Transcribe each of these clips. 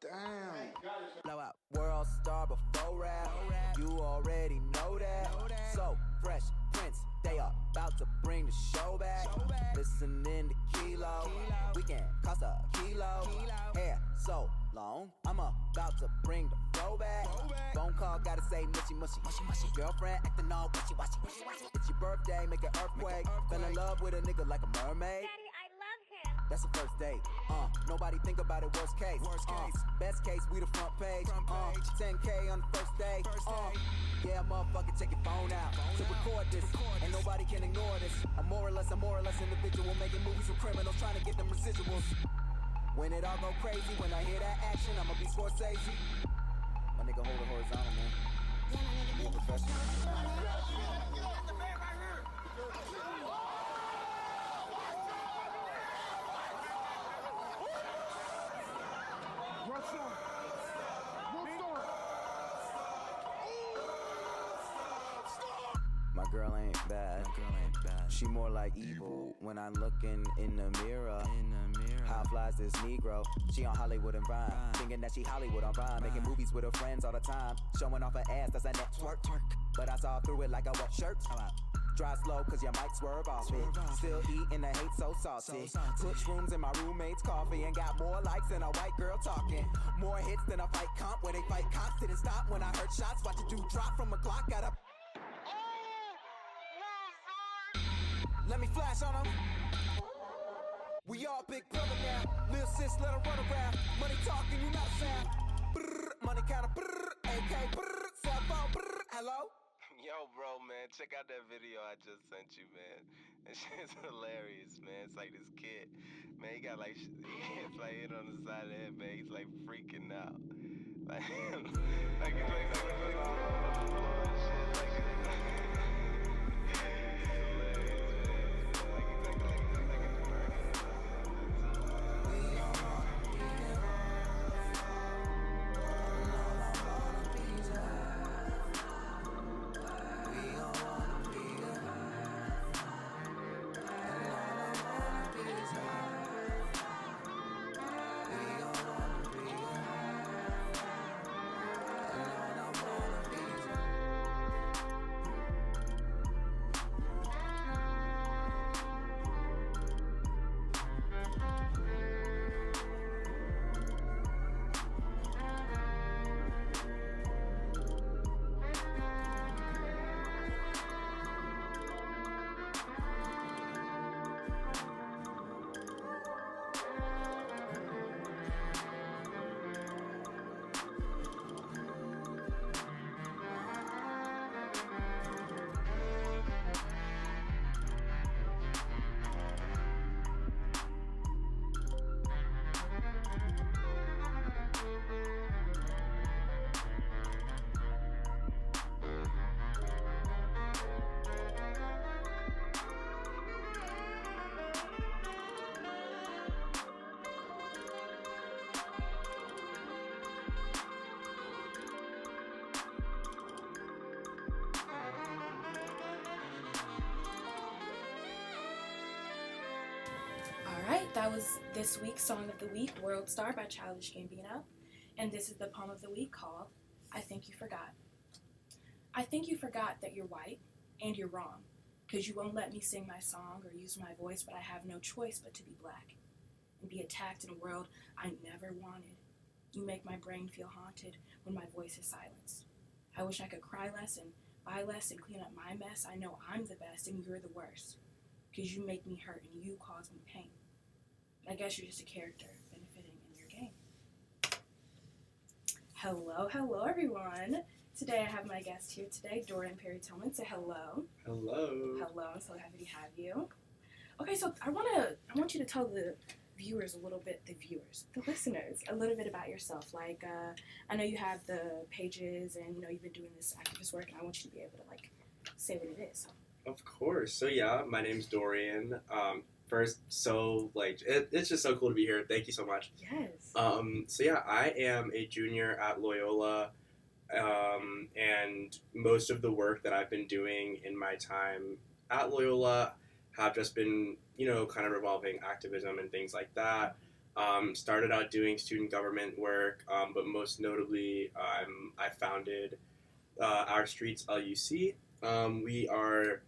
Damn. Blow out. World star before rap. You already know that. So fresh prince, they are about to bring the show back. Listening to Kilo, we can cost a kilo. Hair so long, I'm about to bring the flow back. Phone call, gotta say moshi moshi. moshi, moshi. Girlfriend acting all wishy washy. It's your birthday, make an earthquake. Fell in love with a nigga like a mermaid. Daddy, I love him. That's the first date. Uh, nobody think about it. Worst case. Worst Uh, case. best case, we the front page. Front Uh, page. 10k on the first day. First Uh, day. yeah, motherfucker, check your phone out Phone to out. record this. Record and this. nobody can ignore this. I'm more or less, a more or less individual making movies with criminals trying to get them residuals. When it all go crazy, when I hear that action, I'ma be Scorsese. My nigga, hold it horizontal, man. You a professional. Rush on. Rush on. My girl ain't bad. Girl ain't bad. She more like evil when I'm looking in the mirror. In the mirror. How flies this Negro? She on Hollywood and Vine, thinking that she Hollywood on Vine, making movies with her friends all the time, showing off her ass. That's a network. Twerk. But I saw through it like a wet shirt. Drive slow cause your mic swerve off Swerve it. off Still it. eating the hate so salty. So rooms in my roommate's coffee and got more likes than a white girl talking. More hits than a fight comp where they fight cops. Didn't stop when I heard shots. Watch a dude drop from a clock. Got a Let me flash on them. We all big brother now. Lil sis, let her run around. Money talking, you not sound. Brrr, money counter, brrr, AK, brrr, cell phone, brrr, hello? Yo, bro, man, check out that video I just sent you, man. That shit's hilarious, man. It's like this kid, man. He got like he gets like hit on the side of the head, man. He's like freaking out, like, that was this week's Song of the Week, Worldstar by Childish Gambino. And this is the poem of the week called I Think You Forgot. I think you forgot that you're white and you're wrong, because you won't let me sing my song or use my voice, but I have no choice but to be black and be attacked in a world I never wanted. You make my brain feel haunted when my voice is silenced. I wish I could cry less and buy less and clean up my mess. I know I'm the best and you're the worst, because you make me hurt and you cause me pain. I guess you're just a character benefiting in your game. Hello, hello everyone. Today I have my guest here today, Dorien Perry Tillman. Say hello. Hello. Hello, I'm so happy to have you. Okay, so I wanna I want you to tell the viewers a little bit, the viewers, the listeners, a little bit about yourself. Like uh, I know you have the pages and you know you've been doing this activist work and I want you to be able to like say what it is. Of course. So yeah, my name's Dorien. Um, first, so like it, it's just so cool to be here. Thank you so much. yes. Um, so yeah, I am a junior at Loyola. um, and most of the work that I've been doing in my time at Loyola have just been, you know, kind of revolving activism and things like that. Um, started out doing student government work, um, but most notably, um, I founded uh, Our Streets LUC. Um, we are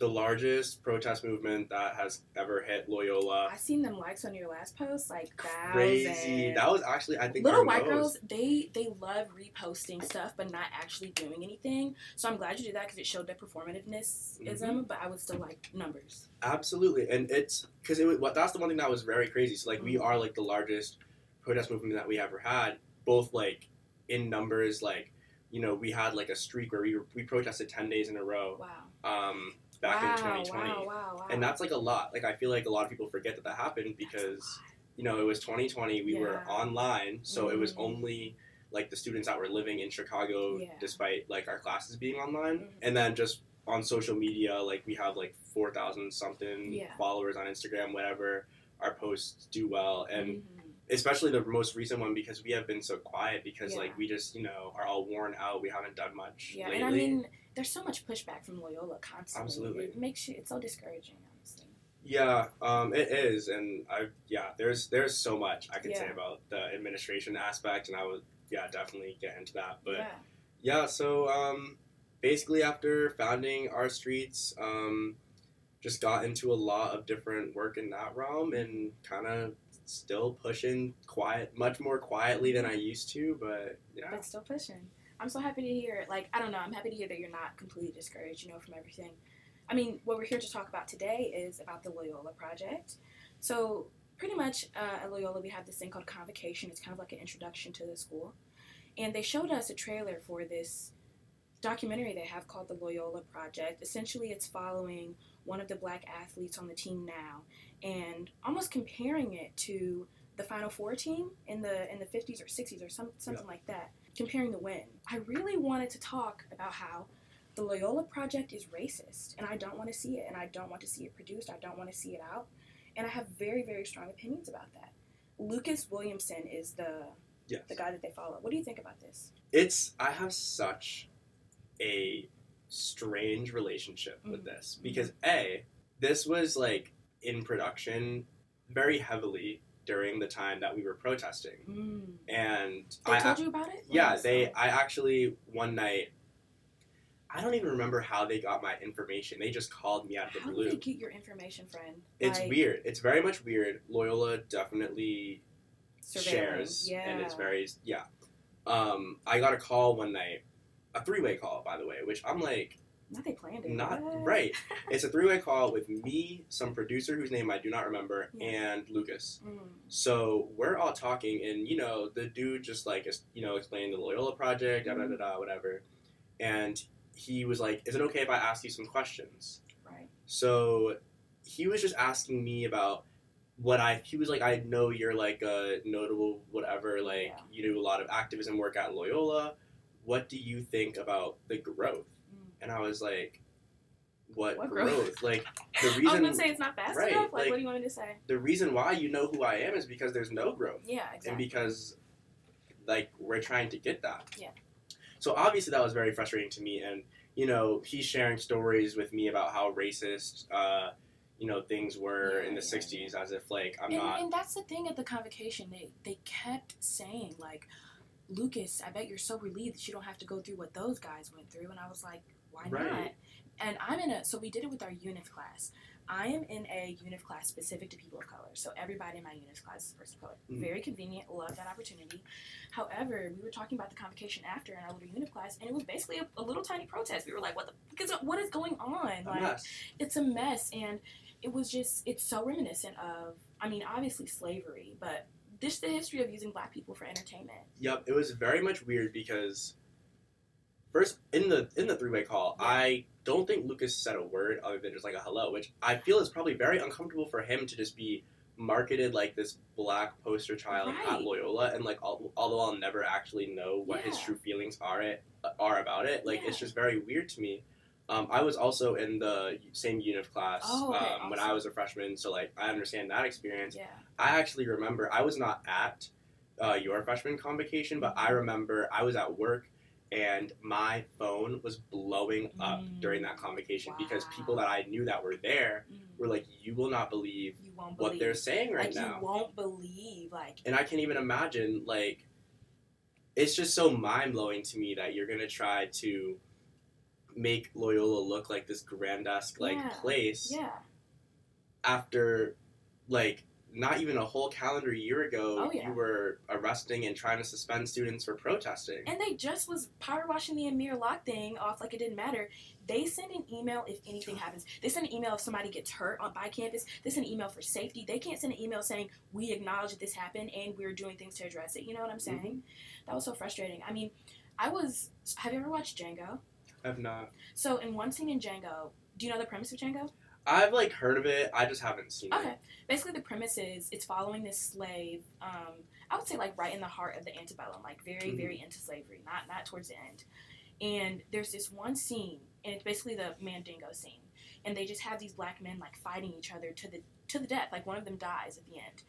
the largest protest movement that has ever hit Loyola. I seen them likes on your last post, like Crazy. That was actually, I think, Little white girls, they they love reposting stuff, but not actually doing anything. So I'm glad you did that because it showed their performativeness ism. But I would still like numbers. Absolutely, and it's because it was, that's the one thing that was very crazy. So like we Mhm. are like the largest protest movement that we ever had, both like in numbers. Like you know we had like a streak where we we protested ten days in a row Wow. um, back wow, in 2020, Wow, wow, and that's like a lot. Like I feel like a lot of people forget that that happened because you know it was 2020. We were online, so it was Mhm. only like the students that were living in Chicago, Yeah. despite like our classes being online, Mhm. and then just on social media, like we have like four thousand something Yeah. followers on Instagram, whatever. Our posts do well, and Mhm. especially the most recent one because we have been so quiet because Yeah. like we just you know are all worn out. We haven't done much yeah, lately. and I mean, there's so much pushback from Loyola constantly. Absolutely. It makes you. It's so discouraging, honestly. Yeah, um, it is, and I yeah, there's there's so much I could say about the administration aspect, and I would yeah definitely get into that. But yeah, yeah. so um, basically after founding our streets, um, just got into a lot of different work in that realm, and kind of still pushing quiet, much more quietly than I used to. But yeah, but still pushing. I'm so happy to hear. Like, I don't know. I'm happy to hear that you're not completely discouraged. You know, from everything. I mean, what we're here to talk about today is about the Loyola project. So, pretty much uh, at Loyola, we have this thing called convocation. It's kind of like an introduction to the school, and they showed us a trailer for this documentary they have called the Loyola Project. Essentially, it's following one of the black athletes on the team now, and almost comparing it to the Final Four team in the in the 50s or 60s or some, something like that, comparing the win. I really wanted to talk about how the Loyola Project is racist, and I don't want to see it, and I don't want to see it produced. I don't want to see it out, and I have very very strong opinions about that. Lucas Williamson is the yes. the guy that they follow. What do you think about this? it's I have such a strange relationship with Mhm. this because a this was like in production very heavily during the time that we were protesting Mm. and They I told you about it? yeah Yes. they I actually one night I don't even remember how they got my information they just called me out of the How blue do they get your information, friend? it's Like, weird it's very much weird Loyola definitely shares Yeah. and it's very yeah um i got a call one night a three-way call by the way which i'm like Not they planned it. not What? right it's a three-way call with me some producer whose name i do not remember Yeah. and lucas Mm. so we're all talking and you know the dude just like you know explaining the loyola project da da da da whatever and he was like is it okay if i ask you some questions Right. so he was just asking me about what I he was like I know you're like a notable whatever like Yeah. you do a lot of activism work at Loyola. What do you think about the growth? And I was like, what, What growth? growth? Like the reason. I was gonna say it's not fast right, enough. Like, like- what do you want me to say? the reason why you know who I am is because there's no growth Yeah, exactly. and because like we're trying to get that. Yeah. So obviously that was very frustrating to me, and you know he's sharing stories with me about how racist, uh, you know, things were Yeah, in the yeah, '60s, as if like I'm and, not. and that's the thing at the convocation. They they kept saying like, Lucas, I bet you're so relieved that you don't have to go through what those guys went through. And I was like, why Right. not? And I'm in a so we did it with our UNIV class. I am in a UNIV class specific to people of color. So everybody in my UNIV class is a person of color. Mhm. Very convenient. Love that opportunity. However, we were talking about the convocation after in our little UNIV class, and it was basically a, a little tiny protest. We were like, what the because what is going on? Like it's a mess and it was just it's so reminiscent of i mean obviously slavery but this the history of using black people for entertainment Yep, it was very much weird because first in the in the three way call, Yeah. I don't think Lucas said a word other than just like a hello, which I feel is probably very uncomfortable for him to just be marketed like this black poster child Right. at Loyola, and like al- although I'll never actually know what his true feelings are it are about it, like it's just very weird to me. Um, I was also in the same UNIV class Oh, okay, um, when I was a freshman, so like I understand that experience. yeah I actually remember I was not at uh, your freshman convocation, but I remember I was at work and my phone was blowing up Mm, during that convocation because people that I knew that were there Mm. were like, "You will not believe what believe. they're saying right like now." you won't believe like and I can't even imagine like it's just so mind blowing to me that you're gonna try to make Loyola look like this grandesque like Yeah, place yeah. after like not even a whole calendar year ago Oh, yeah. you were arresting and trying to suspend students for protesting. And they just was power washing the Amir Locke thing off like it didn't matter. They send an email if anything happens. They send an email if somebody gets hurt on by campus. They send an email for safety. They can't send an email saying we acknowledge that this happened and we're doing things to address it. You know what I'm saying? Mm-hmm. That was so frustrating. I mean, I was. Have you ever watched Django? I've not. So in one scene in Django, do you know the premise of Django? I've like heard of it. I just haven't seen Okay. it. Okay. Basically, the premise is it's following this slave. Um, I would say like right in the heart of the antebellum, like very, Mhm. very into slavery, not not towards the end. And there's this one scene, and it's basically the Mandingo scene, and they just have these black men like fighting each other to the to the death. Like one of them dies at the end,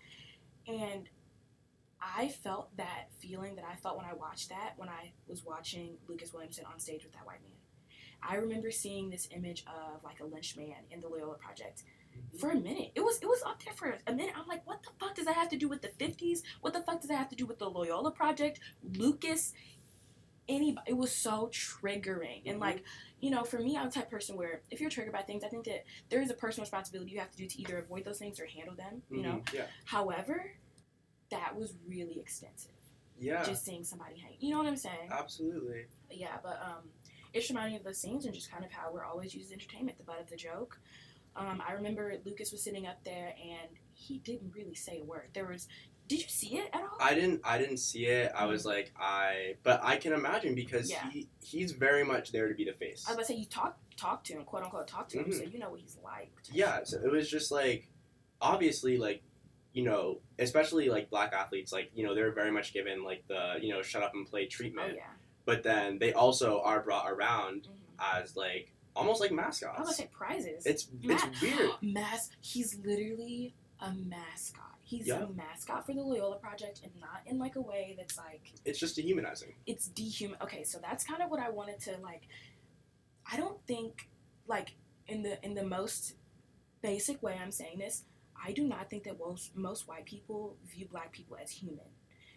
and I felt that feeling that I felt when I watched that when I was watching Lucas Williamson on stage with that white man. I remember seeing this image of like a lynched man in the Loyola Project for a minute. It was it was up there for a minute. I'm like, what the fuck does that have to do with the 50s? What the fuck does that have to do with the Loyola Project? Lucas? Anybody? It was so triggering. And like, you know, for me, I'm the type of person where if you're triggered by things, I think that there is a personal responsibility you have to do to either avoid those things or handle them. You know. Mhm. Yeah. However, that was really extensive. Yeah. Just seeing somebody hang. You know what I'm saying? absolutely. yeah, but um, it's reminding me of those scenes and just kind of how we're always used as entertainment, the butt of the joke. Um, I remember Lucas was sitting up there and he didn't really say a word. There was, did you see it at all? I didn't I didn't see it. I was like I but I can imagine because Mm. Yeah. he he's very much there to be the face. I was about to say you talk talk to him, quote unquote, talk to him, Mhm. so you know what he's like. Yeah, so it was just like obviously like you know, especially like black athletes, like, you know, they're very much given like the, you know, shut up and play Oh treatment. yeah. But then they also are brought around Mhm. as like almost like I was about to mascots. say prizes. It's it's weird. Mas. He's literally a mascot. He's Yeah. a mascot for the Loyola Project, and not in like a way that's like It's just dehumanizing. it's dehuman. Okay, so that's kind of what I wanted to like. I don't think like in the in the most basic way I'm saying this. I do not think that most most white people view black people as human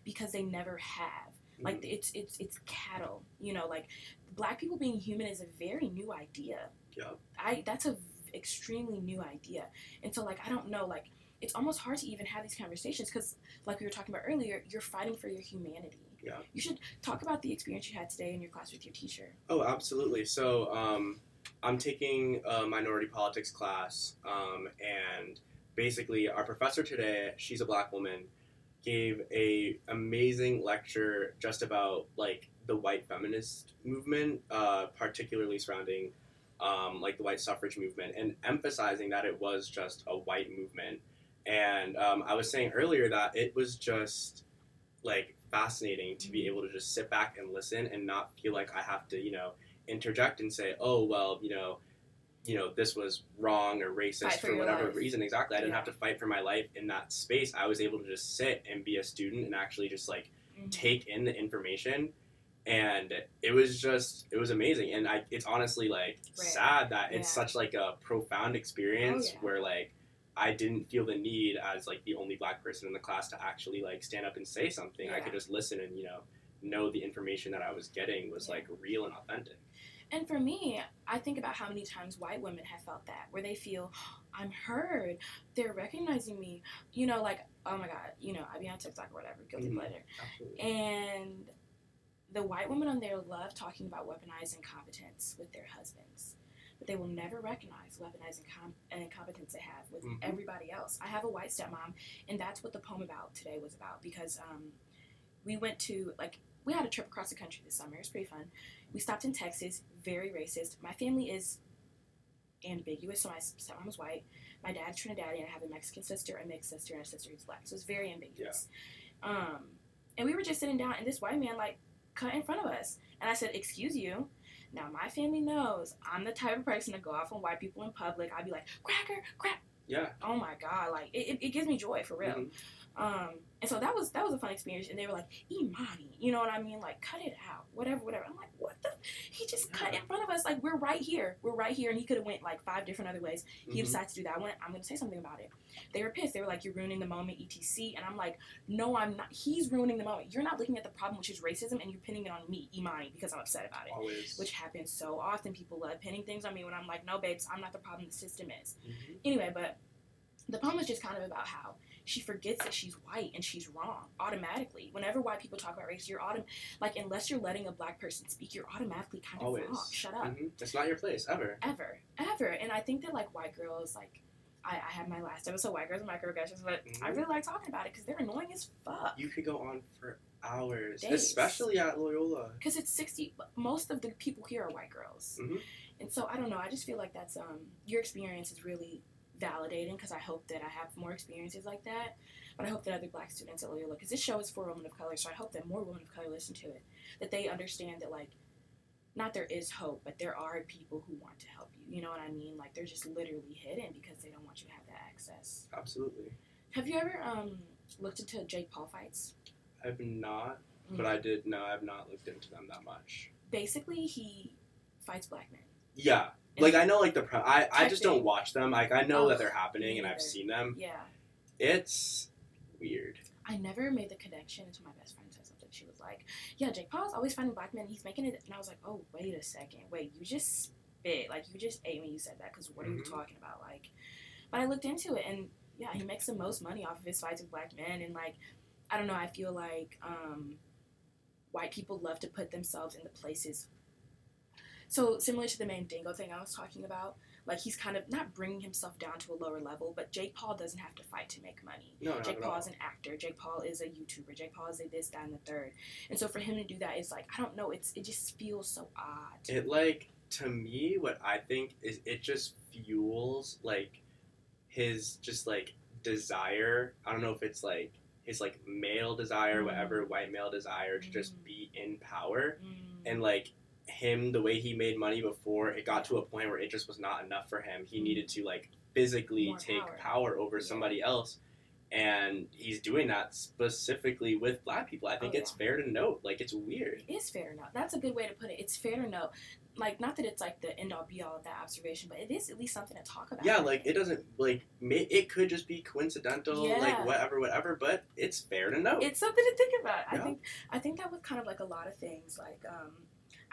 because they never have. Like Mhm. it's it's it's cattle. You know, like black people being human is a very new idea. Yeah. I that's a v- extremely new idea, and so like I don't know like. It's almost hard to even have these conversations because, like we were talking about earlier, you're fighting for your humanity. Yeah. You should talk about the experience you had today in your class with your teacher. Oh, absolutely. So, um, I'm taking a minority politics class, um, and basically, our professor today, she's a black woman, gave a amazing lecture just about like the white feminist movement, uh, particularly surrounding um, like the white suffrage movement, and emphasizing that it was just a white movement. And um, I was saying earlier that it was just like fascinating to be able to just sit back and listen and not feel like I have to, you know, interject and say, "Oh, well, you know, you know, this was wrong or racist for for, whatever reason." Exactly. I didn't Yeah. have to fight for my life in that space. I was able to just sit and be a student and actually just like take in the information and it was just it was amazing and I it's honestly like Right. sad that it's such like a profound experience Oh, yeah. where like I didn't feel the need as like the only black person in the class to actually like stand up and say something. I could just listen and you know know the information that I was getting was Yeah. like real and authentic. And for me, I think about how many times white women have felt that, where they feel, I'm heard, they're recognizing me. You know, like, oh my God, you know, I be on TikTok or whatever, guilty Mhm. pleasure. Absolutely. And the white women on there love talking about weaponized incompetence with their husbands. But they will never recognize weaponized incom- incompetence they have with Mhm. everybody else. I have a white stepmom, and that's what the poem about today was about because um, we went to, like, we had a trip across the country this summer. It was pretty fun. We stopped in Texas, very racist. My family is ambiguous, so my stepmom was white. My dad's Trinidadian. I have a Mexican sister, a mixed sister, and a sister who's black. So it's very ambiguous. Um, and we were just sitting down, and this white man like cut in front of us, and I said, "Excuse you." Now my family knows I'm the type of person to go off on white people in public. I'd be like, "Cracker, crack." Yeah. Oh my god, like it, it, it gives me joy for real. Mhm. Um, and so that was that was a fun experience. And they were like, Imani, you know what I mean? Like, cut it out, whatever, whatever. I'm like, what the? He just cut in front of us. Like, we're right here. We're right here. And he could have went like five different other ways. He Mhm. decided to do that. Went, I'm going to say something about it. They were pissed. They were like, you're ruining the moment, etc. And I'm like, no, I'm not. He's ruining the moment. You're not looking at the problem, which is racism, and you're pinning it on me, Imani, because I'm upset about it. Always. Which happens so often. People love pinning things on me when I'm like, no, babes, I'm not the problem. The system is. Mhm. Anyway, but the poem is just kind of about how she forgets that she's white and she's wrong automatically. Whenever white people talk about race, you're autom- like unless you're letting a black person speak, you're automatically kind of Always. wrong. Shut up. Mhm. It's not your place ever. Ever, ever. And I think that like white girls, like I, I had my last episode, white girls and microaggressions, but I Mhm. really like talking about it because they're annoying as fuck. You could go on for hours, Days. especially at Loyola. Because it's sixty. Most of the people here are white girls, Mhm. and so I don't know. I just feel like that's um your experience is really validating because I hope that I have more experiences like that. But I hope that other black students at Loyola, because this show is for women of color, so I hope that more women of color listen to it, that they understand that like, not there is hope, but there are people who want to help you. You know what I mean? Like they're just literally hidden because they don't want you to have that access. Absolutely. Have you ever um looked into Jake Paul fights? I've not, Mm. but I did. No, I've not looked into them that much. Basically, he fights black men. Yeah, like I know, like the pre- I I just don't watch them. Like I know that they're happening, and I've seen them. Yeah. It's weird. I never made the connection until my best friend said something. She was like, "Yeah, Jake Paul's always finding black men. He's making it." And I was like, "Oh, wait a second. Wait, you just spit. Like you just ate when you said that. Because what are you Mhm. talking about? Like." But I looked into it, and yeah, he makes the most money off of his fights with black men. And like, I don't know. I feel like um, white people love to put themselves in the places. So similar to the Mandingo thing I was talking about, like he's kind of not bringing himself down to a lower level, but Jake Paul doesn't have to fight to make money. No, Jake Paul all. is an actor. Jake Paul is a YouTuber. Jake Paul is a this, that, and the third. And so for him to do that is like I don't know. It's it just feels so odd. It like to me, what I think is it just fuels like his just like desire. I don't know if it's like his like male desire, Mm. whatever white male desire to just Mm. be in power, Mm. and like him the way he made money before it got to a point where it just was not enough for him he Mm. needed to like physically More take power. power, over Yeah. somebody else and he's doing that specifically with black people i think Oh, it's fair to note like it's weird It is fair to note That's a good way to put it. It's fair to note Like not that it's like the end all be all of that observation, but it is at least something to talk about. yeah like it doesn't like may, it could just be coincidental Yeah. like whatever whatever but it's fair to note it's something to think about. I think I think that with kind of like a lot of things. Like um,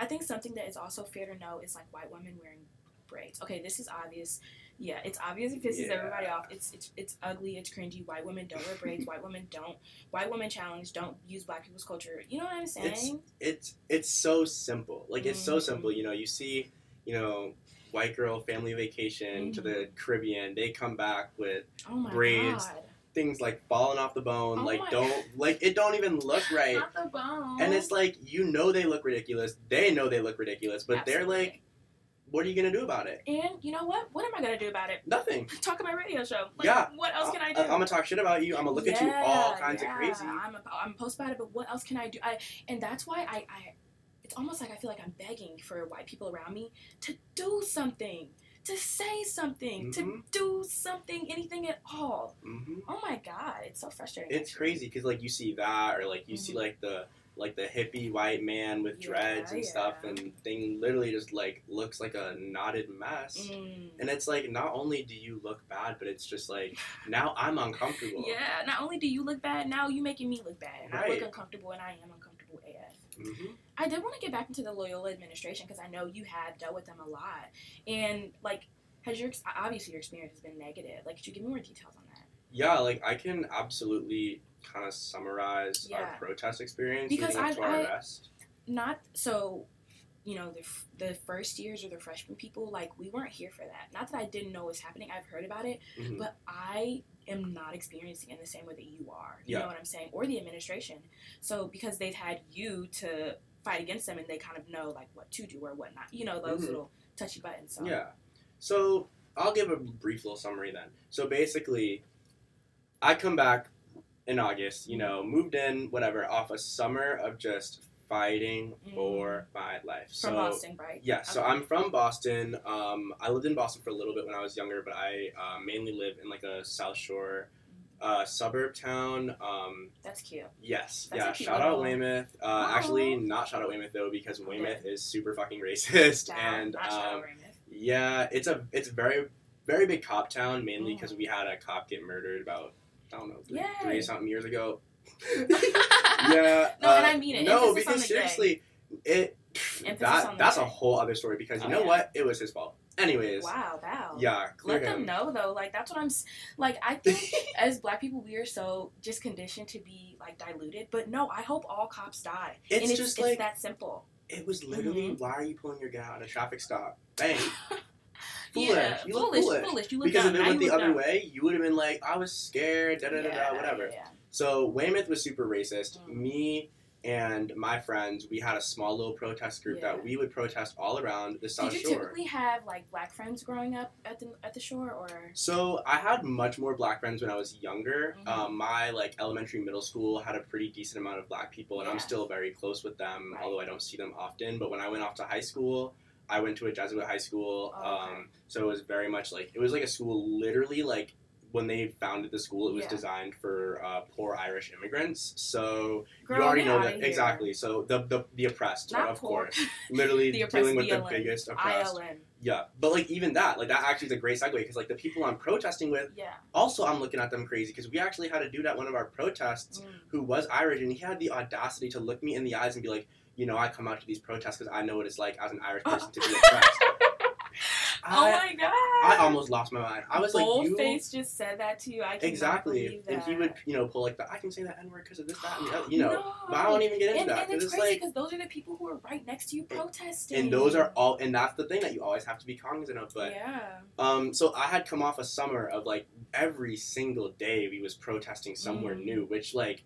I think something that is also fair to know is like white women wearing braids. Okay, this is obvious. Yeah, it's obvious. It pisses Yeah. everybody off. It's it's it's ugly. It's cringy. White women don't wear braids. white women don't. White women challenge. Don't use black people's culture. You know what I'm saying? it's it's so simple like it's so Mhm. simple you know you see you know white girl family vacation to the caribbean they come back with oh braids, god. Things like falling off the bone, Oh like don't like it don't even look right. Not the bone. And it's like you know they look ridiculous. They know they look ridiculous, but they're like, what are you gonna do about it? And you know what? What am I gonna do about it? Nothing. Talk on my radio show. Like, Yeah. What else can I do? I'm gonna talk shit about you. I'm gonna look at you all kinds yeah. of crazy. I'm a, I'm post about it, but what else can I do? I and that's why I, I it's almost like I feel like I'm begging for white people around me to do something, to say something, to Mhm. do something, anything at all. hmm Oh my god, it's so frustrating. It's actually. crazy because like you see that, or like you see Mhm. like the like the hippie white man with Yeah, dreads and stuff, and thing literally just like looks like a knotted mess. Mm. And it's like not only do you look bad, but it's just like now I'm uncomfortable. Yeah, not only do you look bad, now you're making me look bad. And I look uncomfortable and I am uncomfortable AF. I did want to get back into the Loyola administration because I know you have dealt with them a lot. And like, has your obviously your experience has been negative. Like, could you give me more details on that? Yeah, like I can absolutely kind of summarize Yeah. our protest experience Because leading up to I- I-. Not so. You know the f- the first years or the freshman people like we weren't here for that. Not that I didn't know what was happening. I've heard about it, Mhm. but I am not experiencing it in the same way that you are. You Yeah. know what I'm saying? Or the administration. So because they've had you to fight against them and they kind of know like what to do or what not. You know those Mhm. little touchy buttons. So. Yeah. So I'll give a brief little summary then. So basically, I come back in August, you know, moved in, whatever, off a summer of just fighting for my life. Mm. From so, Boston, right? Yeah, so I'm from Boston. Um, I lived in Boston for a little bit when I was younger, but I uh, mainly live in like a South Shore uh, suburb town. Um, That's cute. yes, That's yeah. cute Shout out little- Weymouth. Uh, Aw. actually, not shout out Weymouth though because. Weymouth is super fucking racist Down. and um, yeah, it's a it's very very big cop town mainly Mm. because we had a cop get murdered about I don't know three, something years ago. yeah. No, uh, and I mean it. No, because seriously, it Emphasis that that's a whole other story because you Oh, know yeah. what? It was his fault. Anyways. Wow, wow. Yeah, Let them know though. Like that's what I'm. Like I think as black people, we are so just conditioned to be like diluted. But no, I hope all cops die. It's and it's just it's like that simple. it was literally Mhm. why are you pulling your gun out at a traffic stop? Bang. Foolish. Yeah, You look foolish, foolish. foolish. You look Because dumb. if it went the other dumb. way, you would have been like, I was scared, da da da da, whatever. yeah. So Weymouth was super racist. Mm. Me and my friends, we had a small little protest group Yeah. that we would protest all around the South Shore. Did you Shore. typically have like black friends growing up at the at the shore, or So I had much more black friends when I was younger. Mhm. Um, my like elementary, middle school had a pretty decent amount of black people, and I'm still very close with them, Right. although I don't see them often. But when I went off to high school, I went to a Jesuit high school. Oh, okay. um, so it was very much like it was like a school, literally like when they founded the school, it was Yeah. designed for uh, poor Irish immigrants. So Girl, you already know that here. exactly. So the the, the oppressed, of poor. course, literally dealing with the biggest oppressed. ILM. Yeah, but like even that, like that actually is a great segue because like the people I'm protesting with, Yeah. also I'm looking at them crazy because we actually had a dude at one of our protests Mm. who was Irish and he had the audacity to look me in the eyes and be like, you know, I come out to these protests because I know what it's like as an Irish person to be oppressed. Oh my god. I almost lost my mind. I was like, you Boldface just said that to you. I exactly, believe that. and he would, you know, pull like the I can say that N word because of this, that, and the other, you know. No. But I don't even get into and, that and it's it's crazy like, because those are the people who are right next to you protesting. and those are all, and that's the thing that you always have to be cognizant of. But yeah. Um, so I had come off a summer of like every single day we was protesting somewhere Mm. new, which like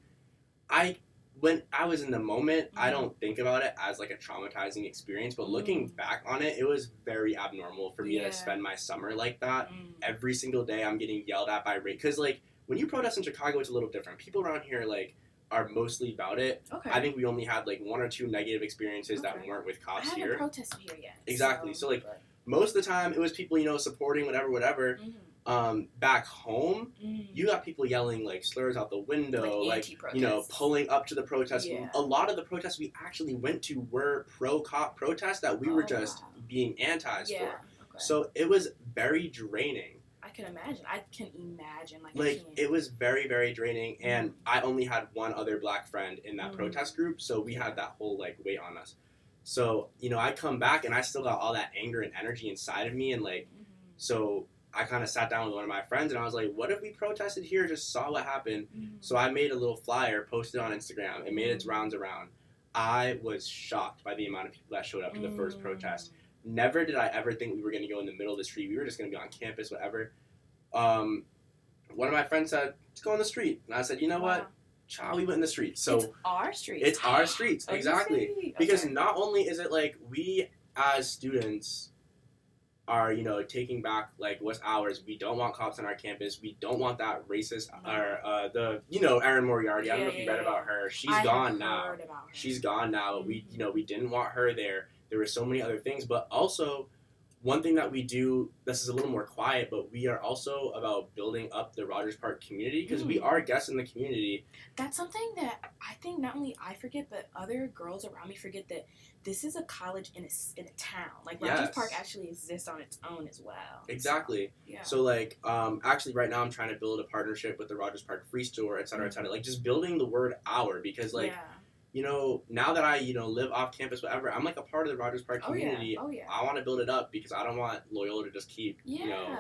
I when I was in the moment, I Mhm. don't think about it as like a traumatizing experience, but looking Mm. back on it, it was very abnormal for me Yeah. to spend my summer like that. Mm. Every single day I'm getting yelled at by rape cuz like when you protest in Chicago it's a little different. People around here like are mostly about it. Okay. I think we only had like one or two negative experiences that weren't with cops haven't here. protested here yet. Exactly. So, like, but- Most of the time it was people, you know, supporting whatever whatever. Mhm. Um, back home, Mm. you got people yelling like slurs out the window, Like like, you know, pulling up to the protest. Yeah. A lot of the protests we actually went to were pro cop protests that we were Oh, just wow. being antis yeah. for. Okay. So it was very draining. I can imagine. I can imagine. Like, Like it was very very draining, and I only had one other black friend in that Mm. protest group, so we had that whole like weight on us. So you know, I come back and I still got all that anger and energy inside of me, and like Mhm. so. I kind of sat down with one of my friends and I was like, "What if we protested here? Just saw what happened." Mhm. So I made a little flyer, posted on Instagram. It made its Mm. rounds around. I was shocked by the amount of people that showed up to the first Mm. protest. Never did I ever think we were going to go in the middle of the street. We were just going to be on campus, whatever. Um, one of my friends said, "Let's go on the street," and I said, "You know what? Wow. Child, we went in the street." So it's our street. it's our streets, Oh, exactly. see? Because not only is it like we as students are you know taking back like what's ours. We don't want cops on our campus. We don't want that racist No. or uh, the you know Erin Moriarty. I don't know if you read about her. She's I gone now. She's gone now. We Mhm. you know we didn't want her there. There were so many other things, but also one thing that we do. This is a little more quiet, but we are also about building up the Rogers Park community because we Mm. are guests in the community. That's something that I think not only I forget, but other girls around me forget that this is a college in a, in a town. Like Rogers Yes. Park actually exists on its own as well. Exactly. Yeah. So like, um, actually, right now I'm trying to build a partnership with the Rogers Park Free Store, et cetera, et cetera. Like just building the word "our" because like yeah. You know now that I you know live off campus, whatever, I'm like a part of the Rogers Park community. Oh yeah. Oh yeah. I want to build it up because I don't want Loyola to just keep Yeah. you know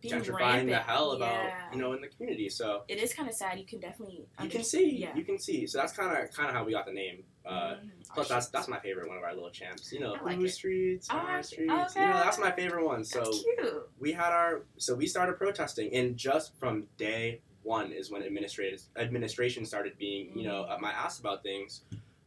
Being gentrifying the hell about you know in the community. So It is kind of sad. You can definitely. you can see, Yeah. you can see. So that's kind of kind of how we got the name. Uh, Mhm. Plus, that's that's my favorite one of our little champs. You know, I like Blue it. Streets, Oh, I- Streets. You know, that's my favorite one. So we had our so we started protesting and just from day one is when administrators administration started being you know up my ass about things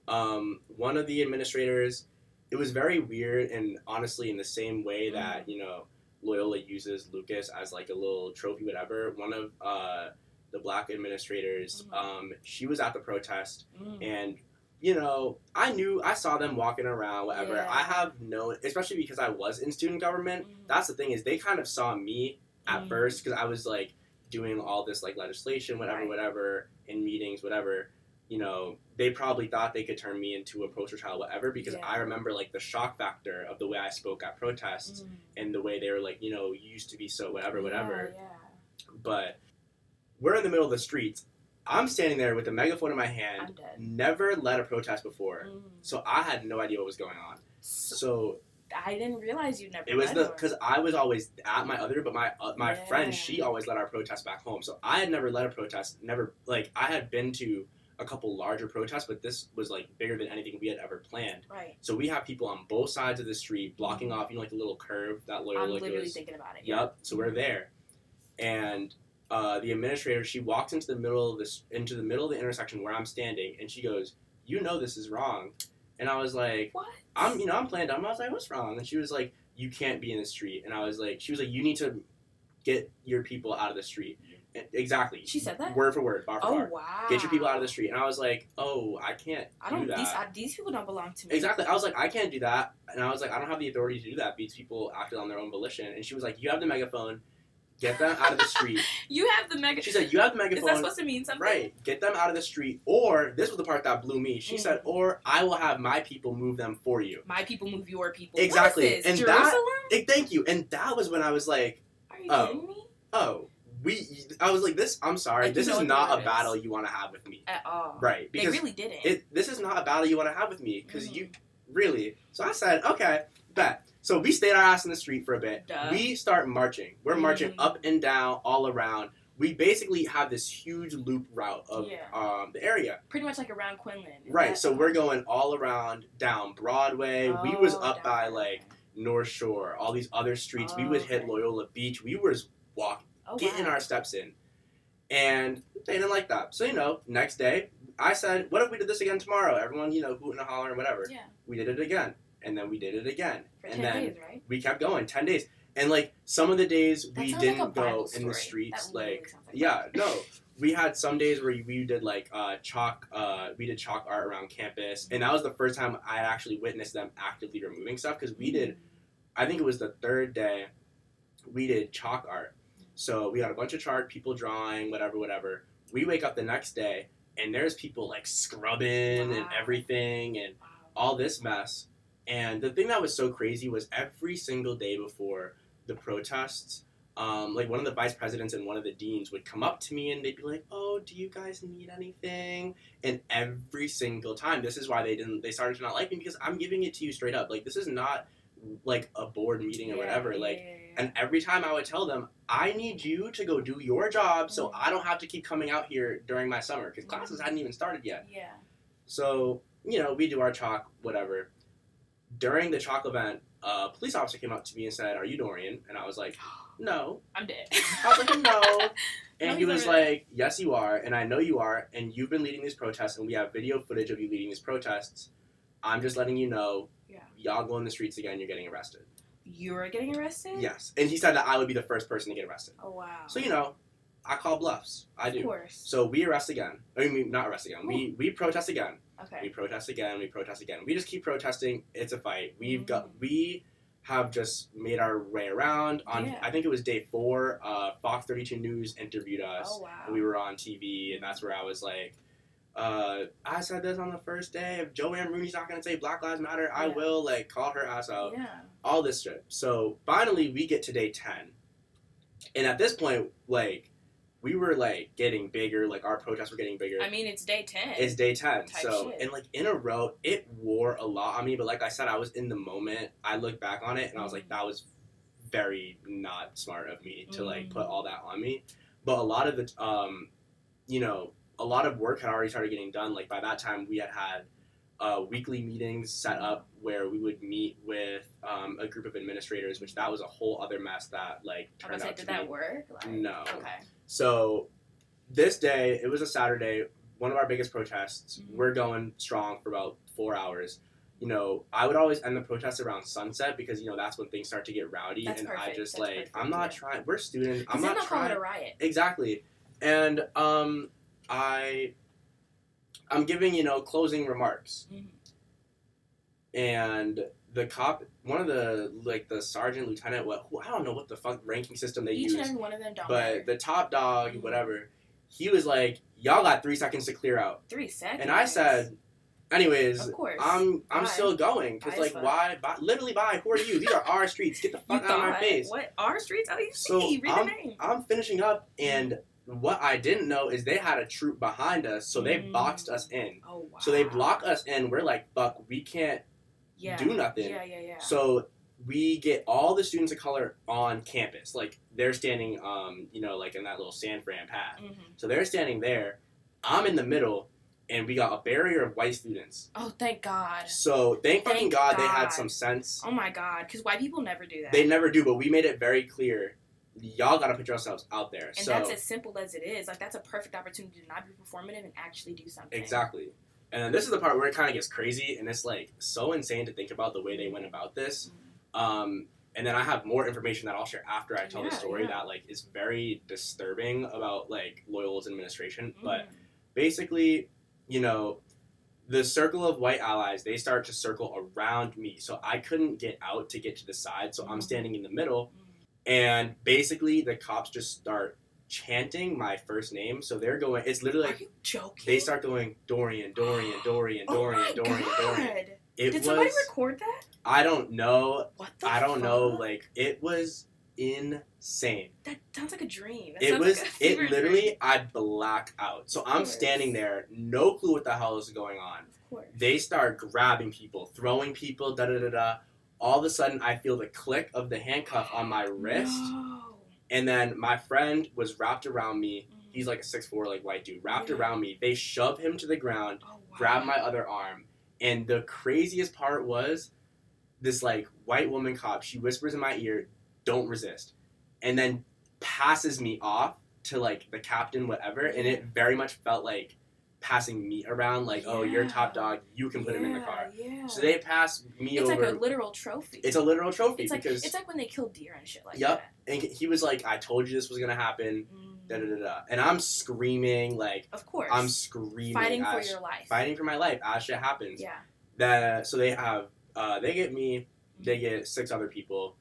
um, one of the administrators it was very weird and honestly in the same way that you know loyola uses lucas as like a little trophy whatever one of uh, the black administrators Mhm. um, she was at the protest Mm. and you know i knew i saw them walking around whatever Yeah. i have known especially because i was in student government Mm. that's the thing is they kind of saw me at Mm. first because I was like doing all this like legislation, whatever, Right. whatever, in meetings, whatever, you know, they probably thought they could turn me into a poster child, whatever, because Yeah. I remember like the shock factor of the way I spoke at protests Mm. and the way they were like, you know, you used to be so whatever, whatever. Yeah, But we're in the middle of the streets. I'm standing there with a megaphone in my hand. Never led a protest before, Mm. so I had no idea what was going on. So, So I didn't realize you'd never. it was the because I was always at my other, but my uh, my Yeah. friend she always led our protest back home. So I had never led a protest. Never like I had been to a couple larger protests, but this was like bigger than anything we had ever planned. right. So we have people on both sides of the street blocking off, you know, like the little curve that I'm Loyola literally goes. thinking about it. Yep. So we're there, and uh, the administrator she walks into the middle of this into the middle of the intersection where I'm standing, and she goes, "You know this is wrong," and I was like, What? "I'm you know I'm playing dumb." I was like, "What's wrong?" And she was like, "You can't be in the street," and I was like, "She was like, you need to get your people out of the street." And- Exactly. She said that. Word for word, bar for Oh bar. wow. Get your people out of the street, and I was like, "Oh, I can't I don't. do that." These I, these people don't belong to me. Exactly. I was like, I can't do that. And I was like, I don't have the authority to do that. These people acted on their own volition. And she was like, You have the megaphone. Get them out of the street. You have the megaphone. She said, You have the Is that supposed to mean something? Right. Get them out of the street. Or, this was the part that blew me. She Mm. said, Or I will have my people move them for you. My people move your people. Exactly. What is this? And that- Jerusalem? Eh, thank you. And that was when I was like, Are you oh. kidding me? Oh, we. I was like, This, I'm sorry. Like, this is not a is. battle you want to have with me. At all. Right. Because They really didn't. it, this is not a battle you want to have with me. Because Mhm. you really. So I said, okay, bet. So we stayed our ass in the street for a bit. Duh. We start marching. We're marching Mhm. up and down, all around. We basically have this huge loop route of Yeah. um, the area. Pretty much like around Quinlan. Right. So we're going all around down Broadway. we was Oh, up by like North Shore, all these other streets. we would hit Loyola Beach. We was walking, oh, getting wow. our steps in, and they didn't like that. So you know, next day I said, "What if we did this again tomorrow?" Everyone, you know, hooting and hollering, and whatever. Yeah. We did it again, and then we did it again, For and ten then days, right? we kept going 10 days and like some of the days That we sounds like a didn't Bible go in story. the streets That literally like sounds like yeah no we had some days where we did like uh, chalk uh, we did chalk art around campus and that was the first time i actually witnessed them actively removing stuff because we did i think it was the third day we did chalk art so we had a bunch of chalk people drawing whatever whatever we wake up the next day and there's people like scrubbing and Wow. everything and Wow. all this mess. And the thing that was so crazy was every single day before the protests, um, like one of the vice presidents and one of the deans would come up to me and they'd be like, "Oh, do you guys need anything?" And every single time, this is why they didn't. They started to not like me because I'm giving it to you straight up. Like this is not like a board meeting or Yeah, whatever. yeah, like yeah, and every time I would tell them, I need you to go do your job so Mhm. I don't have to keep coming out here during my summer because classes Mhm. hadn't even started yet. yeah. So, you know, we do our chalk, whatever. During the chalk event, a police officer came up to me and said, Are you Dorien? And I was like, No. I'm dead. I was like, No. And No, he was like, Yes, you are. And I know you are. And you've been leading these protests. And we have video footage of you leading these protests. I'm just letting you know, Yeah. y'all go in the streets again, you're getting arrested. You're getting arrested? Yes. And he said that I would be the first person to get arrested. Oh wow. So, you know, I call bluffs. I Of do. course. So we arrest again. I mean, not arrest again. We we protest again. We protest again. We protest again. We just keep protesting. It's a fight. We've Mhm. got we have just made our way around. On Yeah. I think it was day four. Uh, Fox Thirty Two News interviewed us. Oh wow. We were on TV, and that's where I was like, uh, I said this on the first day. If Jo Ann Rooney's not gonna say Black Lives Matter, I will like call her ass out. Yeah. All this shit. So finally, we get to day ten, and at this point, like. We were like getting bigger, like our protests were getting bigger. I mean, it's day ten. It's day 10. Type So, shit. and like in a row, it wore a lot on me. But like I said, I was in the moment. I look back on it and I was like, Mhm. that was very not smart of me to like Mhm. put all that on me. But a lot of the, um, you know, a lot of work had already started getting done. Like by that time, we had had uh, weekly meetings set up where we would meet with um, a group of administrators, which that was a whole other mess that like turned like, out to did that work? Like, No. Okay. So this day, it was a Saturday, one of our biggest protests. Mhm. We're going strong for about four hours. You know, I would always end the protest around sunset because you know that's when things start to get rowdy, That's and I just That's like perfect, I'm not yeah. trying. We're students. I'm not they'll call it trying. to riot. Exactly, and um, I, I'm giving you know closing remarks, Mhm. and the cop, one of the like the sergeant, lieutenant, what I don't know what the fuck ranking system they Each use, one of them don't but matter. the top dog, Mhm. whatever, he was like, "Y'all got three seconds to clear out," Three seconds. and I said, "Anyways, Of course. I'm I'm Bye. still going because like fuck. why? Bye, literally, bye. Who are you? These are our streets. Get the fuck out of my face." What? Our streets? Oh, you So, see. Read I'm- the name. I'm finishing up, and what I didn't know is they had a troop behind us, so they Mm. boxed us in. Oh, wow. So they block us in. We're like, fuck, we can't yeah. do nothing. Yeah, yeah, yeah. So we get all the students of color on campus. Like they're standing, um, you know, like in that little San Fran path. Mhm. So they're standing there. I'm in the middle, and we got a barrier of white students. Oh, thank God. So thank, fucking Thank God, they had some sense. Oh my God. Because white people never do that. They never do, but we made it very clear. Y'all got to put yourselves out there. and so that's as simple as it is. Like that's a perfect opportunity to not be performative and actually do something. Exactly. And then this is the part where it kind of gets crazy, and it's like so insane to think about the way they went about this. Um, and then I have more information that I'll share after I tell the story yeah. that like is very disturbing about like Loyola's administration. But Mhm. basically, you know, the circle of white allies they start to circle around me, so I couldn't get out to get to the side. So I'm Mhm. standing in the middle, Mhm. and basically the cops just start chanting my first name. So they're going. It's literally Are like you joking? they start going Dorien, Dorien, Dorien, Oh Dorien, my Dorien, God. Dorien. It Did was. somebody record that? I don't know. What the I don't know. Like it was insane. that sounds like a dream. That It was. like it literally. dream. I black out. So I'm standing there, no clue what the hell is going on. Of course. They start grabbing people, throwing people, da da da da. All of a sudden, I feel the click of the handcuff on my wrist, No. And then my friend was wrapped around me. Mhm. He's like a six four, like white dude, wrapped Yeah. around me. They shove him to the ground, Oh, wow. grab my other arm, and the craziest part was this like white woman cop. She whispers in my ear, "Don't resist," and then passes me off to like the captain, whatever. And it very much felt like passing me around, like, "Oh, you're top dog. You can put him in the car." Yeah. So they pass me it's over. like a literal trophy. it's a literal trophy It's like because it's like when they kill deer and shit like Yup. that. Yep. And he was like, "I told you this was gonna happen." Mm. Da da da da. And I'm screaming like Of course. I'm screaming, fighting for your life. fighting for my life as shit happens. Yeah. that so they have uh, they get me they get six other people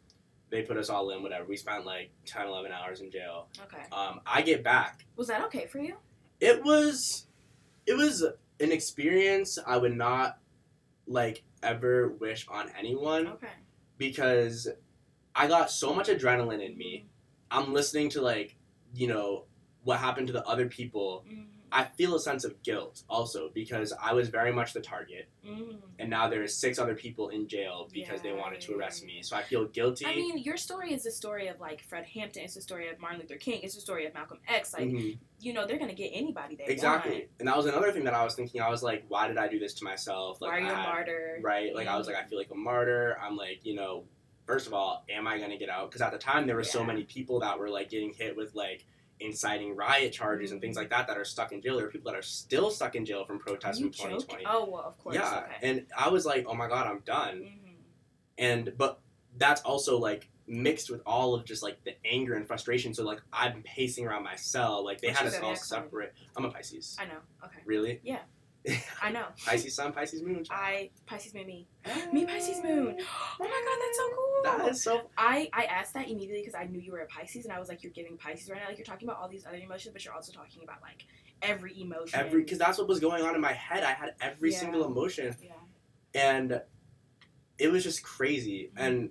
they put us all in whatever we spent like 10 11 hours in jail Okay. um, i get back Was that okay for you? it was it was an experience i would not like ever wish on anyone Okay. because i got so much adrenaline in me i'm listening to like you know what happened to the other people Mhm. I feel a sense of guilt also because i was very much the target Mhm. and now there's six other people in jail because they wanted to arrest yeah. me. So I feel guilty. I mean, your story is the story of like Fred Hampton. It's the story of Martin Luther King. It's the story of Malcolm X. Like, Mhm. you know, they're gonna get anybody they exactly. want. And that was another thing that I was thinking. I was like, why did I do this to myself? Like, Why are you I a martyr? Right. Like I was like, I feel like a martyr. I'm like, you know, first of all, am I gonna get out? Because at the time there were so many people that were like getting hit with like inciting riot charges and Mm-hmm. things like that that are stuck in jail. There are people that are still stuck in jail from protests you from 2020. joking? Oh well, of course. yeah. Okay. And I was like, oh my god, I'm done. Mhm. and but that's also like mixed with all of just like the anger and frustration so like i'm pacing around my cell like they What's had us all separate i'm a pisces I know. Okay. really Yeah. I know. pisces sun pisces moon I Pisces made me. Me Pisces moon. Oh my god, that's so cool. that is so I I asked that immediately because I knew you were a Pisces, and I was like, you're giving Pisces right now. Like you're talking about all these other emotions, but you're also talking about like every emotion. every because that's what was going on in my head i had every Yeah. single emotion yeah. and it was just crazy Mhm. and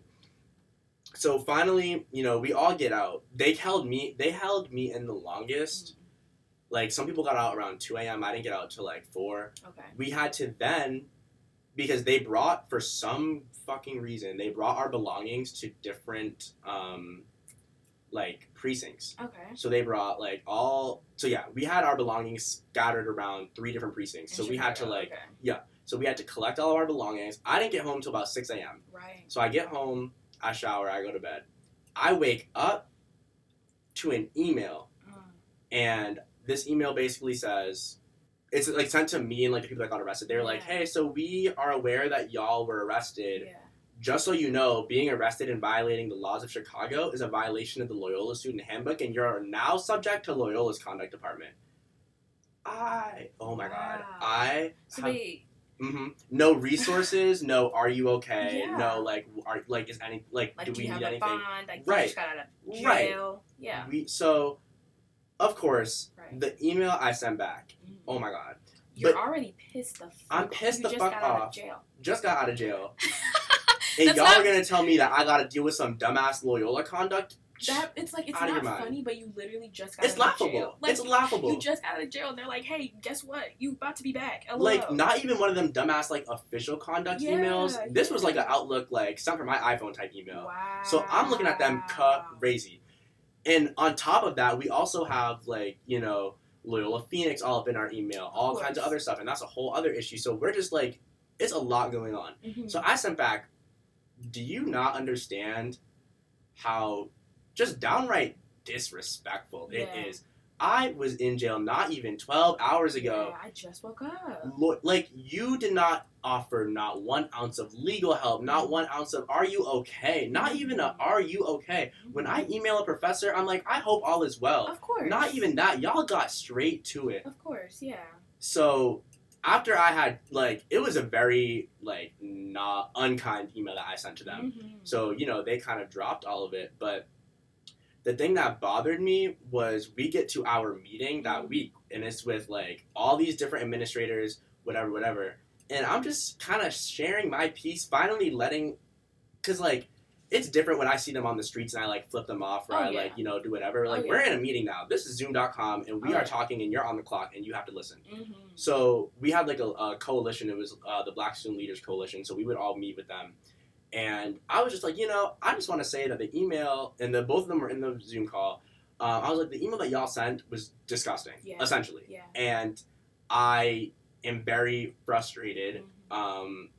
so finally you know we all get out they held me they held me in the longest like some people got out around 2 a.m i didn't get out till like 4 Okay. we had to then because they brought for some fucking reason they brought our belongings to different um like precincts Okay. so they brought like all so yeah we had our belongings scattered around three different precincts so we had to like okay. so we had to collect all of our belongings i didn't get home till about 6 a.m Right. so i get home i shower i go to bed i wake up to an email Mm. and this email basically says it's like sent to me and like the people that got arrested they're like hey so we are aware that y'all were arrested Yeah. just so you know being arrested and violating the laws of chicago is a violation of the loyola student handbook and you're now subject to loyola's conduct department i oh my god Wow. i So have- they hmm No resources. no, are you okay? Yeah. No, like, are like is any like, Like, do do we need a anything? bond? Like, Right. just got out of Right. Yeah. We so, of course, Right. the email I sent back. Mhm. Oh my god, You're but- already pissed the fuck I'm pissed you the fuck out off. of jail. just got out of jail, and That's y'all not- are gonna tell me that I gotta deal with some dumbass Loyola conduct? That it's like it's your not funny, but you literally just got It's out laughable. of jail. Like, it's laughable. You just got out of jail, and they're like, "Hey, guess what? You about to be back." Like not even one of them dumbass like official conduct Yeah, emails. This was like an Outlook like sent from my iPhone type email. Wow. So I'm looking at them crazy. And on top of that, we also have like, you know, Loyola Phoenix all up in our email, all Of kinds of other stuff, and that's a whole other issue. So we're just like it's a lot going on. Mhm. So I sent back, do you not understand how just downright disrespectful Yeah. it is? I was in jail not even 12 hours ago. Yeah, I just woke up. Lo- like you did not offer not one ounce of legal help, not one ounce of are you okay, not even a are you okay. When I email a professor, I'm like, I hope all is well. of course, Not even that. Y'all got straight to it. Of course, yeah. So after I had like, it was a very like not unkind email that I sent to them. Mhm. So you know they kind of dropped all of it, but. The thing that bothered me was we get to our meeting that week, and it's with like all these different administrators, whatever, whatever. And I'm just kind of sharing my piece, finally letting, because like it's different when I see them on the streets and I like flip them off or Oh, I yeah. like you know do whatever. Like Oh, we're in a meeting now. This is Zoom.com, and we Oh, are yeah. talking, and you're on the clock, and you have to listen. Mhm. So we had like a, a coalition. It was uh, the Black Student Leaders Coalition. So we would all meet with them, and I was just like, you know, I just want to say that the email and the both of them were in the Zoom call. Um, I was like, the email that y'all sent was disgusting, Yeah. essentially, Yeah. and I am very frustrated Mhm. um,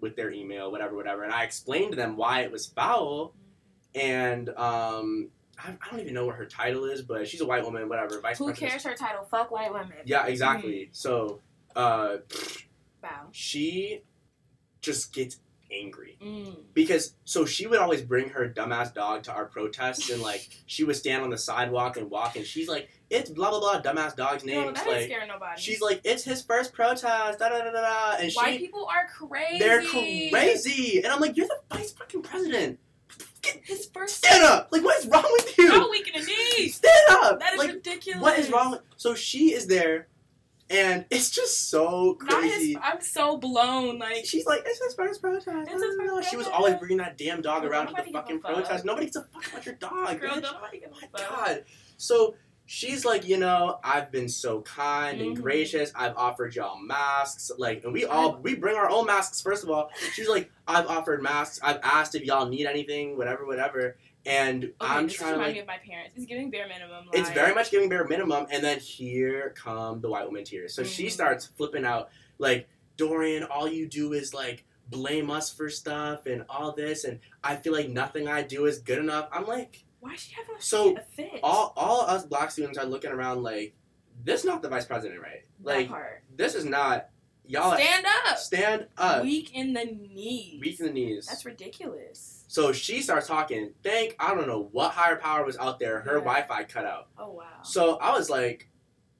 with their email, whatever, whatever. And I explained to them why it was foul, and um, I, I don't even know what her title is, but she's a white woman, whatever, vice Who cares her title? Fuck white women. Yeah, exactly. So. Uh, Wow. she just gets angry Mm. because so she would always bring her dumbass dog to our protests and like she would stand on the sidewalk and walk and she's like it's blah blah blah dumbass dog's name No, that like scaring nobody. she's like it's his first protest da da da da da and White she people are crazy. they're crazy and I'm like you're the vice fucking president Get, His first. stand up like what is wrong with you How weak in the knees? stand up That is like ridiculous. what is wrong with so she is there and it's just so crazy his. I'm so blown. Like She's like, it's his first protest. It's his first She was always bringing that damn dog around to the fucking fuck. protest. Nobody gives a fuck about your dog, girl, bitch. don't nobody give Oh my god. So she's like, you know, I've been so kind and Mhm. gracious. I've offered y'all masks, like, and we all we bring our own masks. First of all, she's like, I've offered masks. I've asked if y'all need anything, whatever, whatever. And Okay, I'm this trying to like. me of my parents. It's giving bare minimum. It's very much giving bare minimum, and then here come the white woman tears. So she Mhm. starts flipping out, like Dorien, all you do is like blame us for stuff and all this, and I feel like nothing I do is good enough. I'm like, Why is she having a, So, fit- a fit? all all us black students are looking around like, this not the vice president, right? that Like part. this is not y'all. Stand up. stand up, Weak in the knees. weak in the knees. That's ridiculous. so she starts talking. Thank I don't know what higher power was out there. Her Yeah. Wi-Fi cut out. Oh wow. So I was like,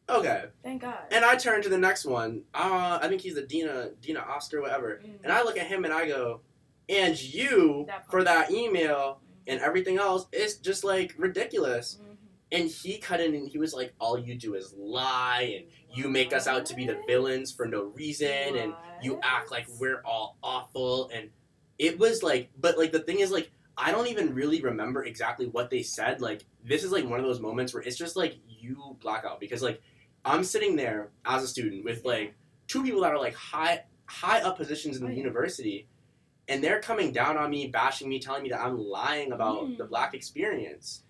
okay. Thank God. And I turn to the next one. Uh, I think he's the Dina Dina Oster, whatever. Mm. And I look at him and I go, and you That for that email and everything else, it's just like ridiculous. Mhm. And he cut in and he was like, all you do is lie and you make us out to be the villains for no reason and you act like we're all awful and it was like but like the thing is like I don't even really remember exactly what they said. Like this is like one of those moments where it's just like you black out because like I'm sitting there as a student with like two people that are like high high up positions in the university and they're coming down on me, bashing me, telling me that I'm lying about Mm. the black experience.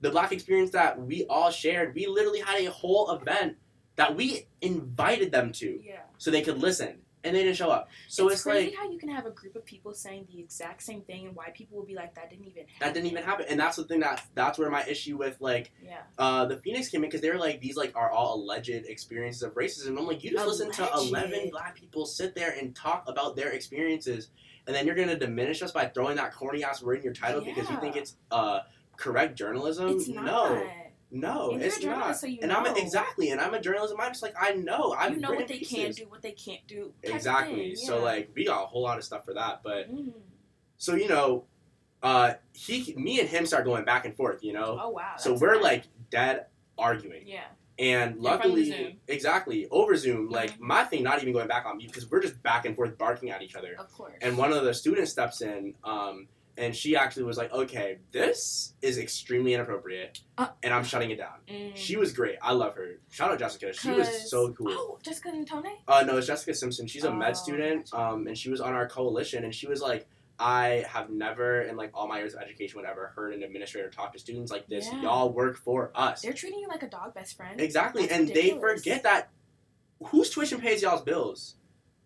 The black experience that we all shared. We literally had a whole event that we invited them to Yeah. so they could listen and they didn't show up. So it's, crazy like how you can have a group of people saying the exact same thing and why people will be like that didn't even happen. that didn't even happen and that's the thing that that's where my issue with like Yeah. uh the phoenix came in because they were like these like are all alleged experiences of racism i'm like you just listen to 11 black people sit there and talk about their experiences and then you're gonna diminish us by throwing that corny ass word in your title because you think it's uh correct journalism It's no not. No, And it's a not. so and I'm a, exactly, and I'm a journalism. I'm just like I know. I've you know what they pieces. can do, what they can't do. Exactly. thing, So like we got a whole lot of stuff for that, but Mhm. so you know, uh, he, me and him start going back and forth. You know, Oh wow. so we're nice. like dead arguing. yeah. And In front of luckily, exactly over Zoom, like my thing, not even going back on mute because we're just back and forth barking at each other. Of course. And one of the students steps in, um, and she actually was like, "Okay, this is extremely inappropriate," Uh, and I'm shutting it down. Mm. She was great. I love her. Shout out Jessica. She was so cool. Oh, Jessica and Tone? Uh, no, it's Jessica Simpson. She's a Oh, med student, um, and she was on our coalition, and she was like, I have never, in like all my years of education, would ever heard an administrator talk to students like this. Yeah. Y'all work for us. They're treating you like a dog best friend. Exactly, That's and ridiculous. they forget that whose tuition pays y'all's bills,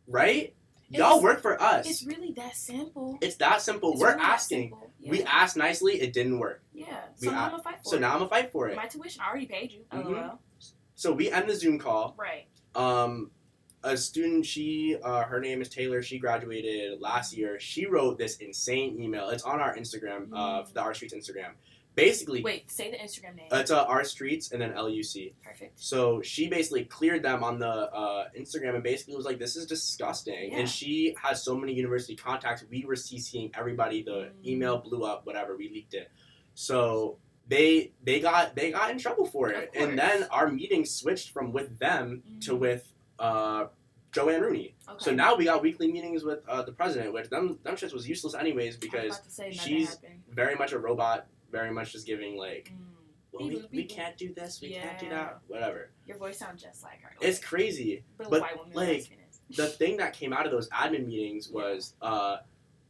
right? Y'all work for us. It's really that simple. It's that simple. It's We're really asking. simple. We asked nicely. It didn't work. Yeah. we So now I'm gonna fight for So it. now I'm gonna fight for it. my tuition, I already paid you. Mhm. LOL. So we end the Zoom call. Right. um a student she uh, her name is taylor she graduated last year she wrote this insane email it's on our instagram uh Mm. the our streets instagram basically Wait, say the Instagram name. it's uh, streets and then luc Perfect. so she basically cleared them on the uh, instagram and basically was like this is disgusting Yeah. and she has so many university contacts we were ccing everybody the Mm. email blew up whatever we leaked it so they they got they got in trouble for it and then our meeting switched from with them to Mhm. with uh, Jo Ann Rooney. Okay. So now we got weekly meetings with uh, the president, which them them shits was useless anyways because about to say nothing she's very much a robot, very much just giving like, Mm. well, we, we can't do this, we can't do that, whatever. Your voice sounds just like her. It's crazy. but, but, like. The thing that came out of those admin meetings Yeah. was uh,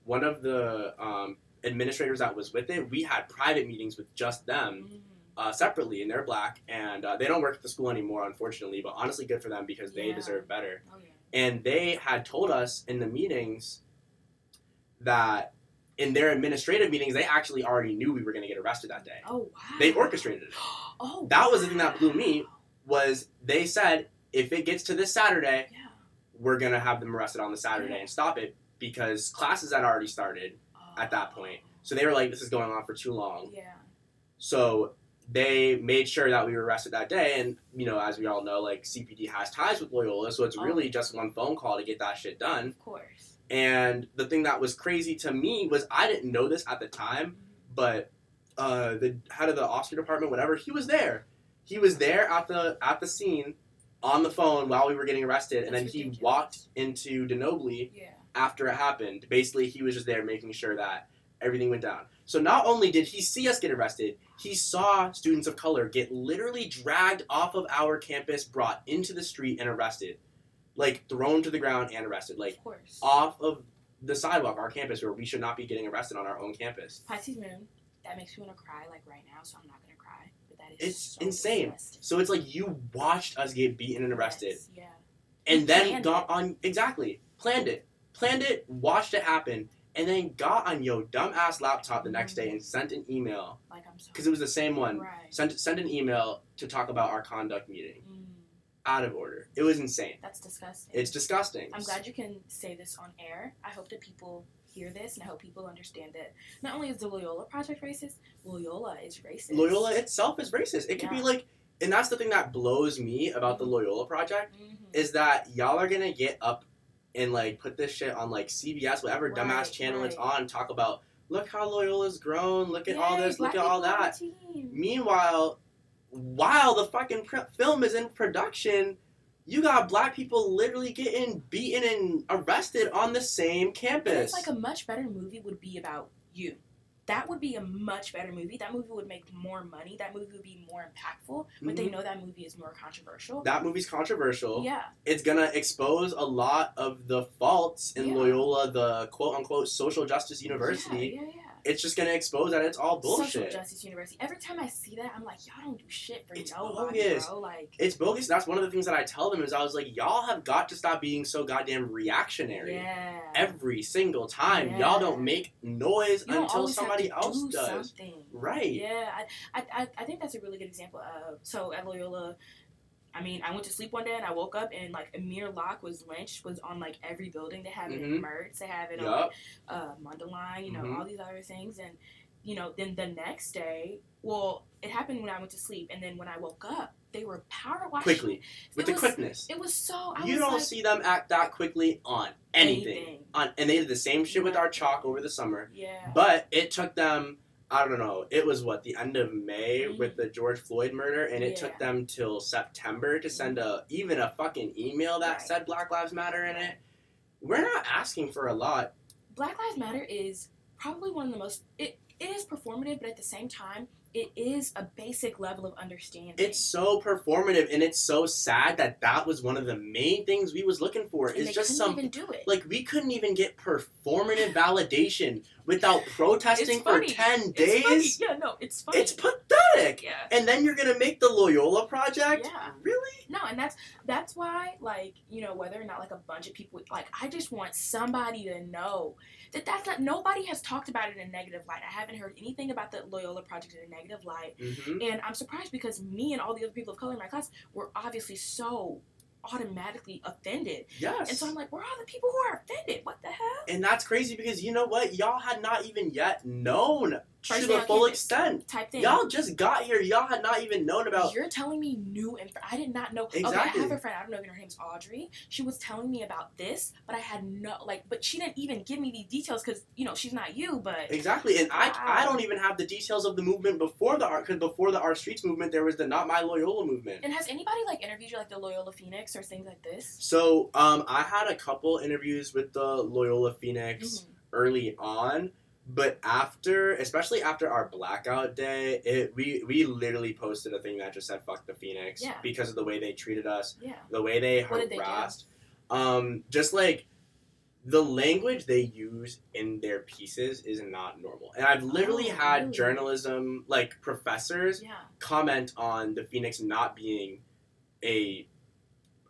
one of the um, administrators that was with it. We had private meetings with just them. Mm. Uh, separately, and they're black, and uh, they don't work at the school anymore, unfortunately. But honestly, good for them because they Yeah. deserve better. Oh yeah. and they had told us in the meetings that in their administrative meetings they actually already knew we were going to get arrested that day Oh wow. they orchestrated it Oh. That was the thing that blew me. was they said if it gets to this saturday Yeah. we're going to have them arrested on the saturday Yeah. and stop it because classes had already started at that point so they were like this is going on for too long Yeah. so they made sure that we were arrested that day and you know as we all know like cpd has ties with loyola so it's Oh. really just one phone call to get that shit done Of course. And the thing that was crazy to me was I didn't know this at the time, but uh, the head of the Oscar department, whatever, he was there. He was there at the at the scene on the phone while we were getting arrested, and then That's he walked into Denobly Yeah. after it happened. Basically, he was just there making sure that everything went down. So not only did he see us get arrested, he saw students of color get literally dragged off of our campus, brought into the street, and arrested, like thrown to the ground and arrested, like of off of the sidewalk, our campus, where we should not be getting arrested on our own campus. Pisces moon. That makes me want to cry like right now, so I'm not gonna cry. But that is It's so insane. So it's like you watched us get beaten and arrested, Yes, yeah. and You then got it. on exactly planned it, planned it, watched it happen, and then got on your dumb ass laptop the next day and sent an email Like I'm because it was the same one. Right. Sent sent an email to talk about our conduct meeting. Mm, Out of order. It was insane. that's disgusting. It's disgusting. I'm glad you can say this on air. I hope that people hear this and I hope people understand that not only is the Loyola Project racist, Loyola is racist. Loyola itself is racist. It could be like, and that's the thing that blows me about the Loyola project Mhm. is that y'all are gonna get up and like put this shit on like CBS, whatever dumbass Right, channel it's on, talk about look how Loyola's grown, look at all this, look at all that. Meanwhile, while the fucking pr- film is in production, you got black people literally getting beaten and arrested on the same And campus. it's like a much better movie would be about you. That would be a much better movie. That movie would make more money. That movie would be more impactful. But they Mhm. know that movie is more controversial. that movie's controversial. yeah. It's gonna expose a lot of the faults in Yeah. Loyola, the quote unquote social justice university. Yeah, yeah, yeah. It's just gonna expose that it's all bullshit. Social. Justice University. Every time I see that, I'm like, y'all don't do shit for It's nobody, bogus. bro. Like, It's bogus. That's one of the things that I tell them is I was like, y'all have got to stop being so goddamn reactionary. yeah. Every single time, Yeah. y'all don't make noise You until somebody else do does. Something. Right. Yeah, I, I, I, I think that's a really good example of. So at Loyola, I mean, I went to sleep one day and I woke up and like Amir Locke was lynched was on like every building. They have it Mhm. in Mertz, they have it on Yup. uh, Mundelein, you know, Mhm. all these other things, and you know, then the next day, well, it happened when I went to sleep, and then when I woke up, they were power washing quickly with It the was- quickness. It was so. I you was don't like, see them act that quickly on anything. Anything. On and they did the same shit with our chalk over the summer. Yeah. But it took them, I don't know, it was what, the end of May Mhm. with the George Floyd murder, and it Yeah. took them till September to send a even a fucking email that Right. said Black Lives Matter in it. We're not asking for a lot. Black Lives Matter is probably one of the most. It, it is performative, but at the same time, it is a basic level of understanding. It's so performative, and it's so sad that that was one of the main things we was looking for. and Is they just some even do it. like we couldn't even get performative validation without protesting It's for funny. ten It's funny. days. Yeah, no, it's funny. It's pathetic. Yeah. And then you're gonna make the Loyola project? Yeah. Really? No, and that's that's why, like, you know, whether or not like a bunch of people, like, I just want somebody to know that that's not. Nobody has talked about it in a negative light. I haven't heard anything about the Loyola Project in a negative light, Mm-hmm. and I'm surprised because me and all the other people of color in my class were obviously so automatically offended, Yes. and so I'm like, where are the people who are offended? What the hell? And that's crazy because you know what? Y'all had not even yet known First to the full extent. Type thing. Y'all just got here. Y'all had not even known about. You're telling me new info. I did not know. Okay, I have a friend. I don't know if her name's Audrey. She was telling me about this, but I had no like. But she didn't even give me these details because you know she's not you. But Exactly, and I, I Wow. don't even have the details of the movement before the art because before the Art Streets movement there was the Not My Loyola movement. and has anybody like interviewed you like the Loyola Phoenix or things like this? So um, I had a couple interviews with the Loyola Phoenix Mhm. early on, but after, especially after our blackout day, it we we literally posted a thing that just said "fuck the Phoenix" Yeah. because of the way they treated us, Yeah. the way they did they harassed, um, just like the language they use in their pieces is not normal. And I've literally Oh, had really? journalism like professors Yeah. comment on the Phoenix not being a